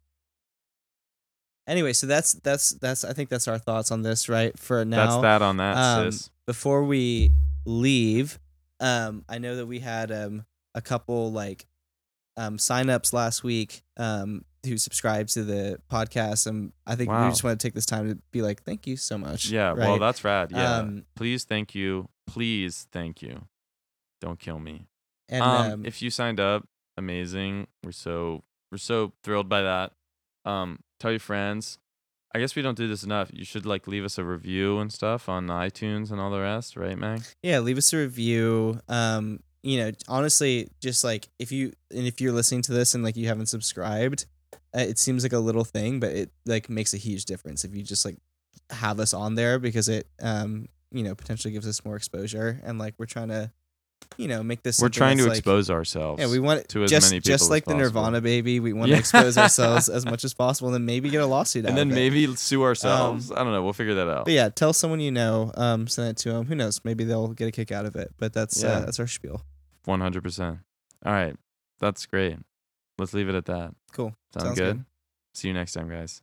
anyway, so that's that's that's I think that's our thoughts on this, right? For now. that's that on that um, sis before we leave, um I know that we had um a couple like um signups last week um who subscribed to the podcast and I think we just want to take this time to be like thank you so much. yeah well that's rad. Yeah. Um, please thank you. Please thank you. Don't kill me. And um, um, if you signed up amazing. We're so we're so thrilled by that. Um tell your friends i guess we don't do this enough. You should like leave us a review and stuff on itunes and all the rest right mag yeah leave us a review. Um you know honestly just like if you and if you're listening to this and like you haven't subscribed uh, it seems like a little thing, but it like makes a huge difference if you just like have us on there because it um you know potentially gives us more exposure and like we're trying to you know make this We're trying to like- expose ourselves. yeah, we want to as just many just like as the. Nirvana baby. We want Yeah. to expose ourselves as much as possible, and then maybe get a lawsuit out and then maybe sue ourselves. I don't know. We'll figure that out. But yeah, tell someone you know. Um, send it to them. Who knows? Maybe they'll get a kick out of it. But that's Yeah. uh, that's our spiel. One hundred percent. All right, that's great. Let's leave it at that. Cool. Sound Sounds good? good. See you next time, guys.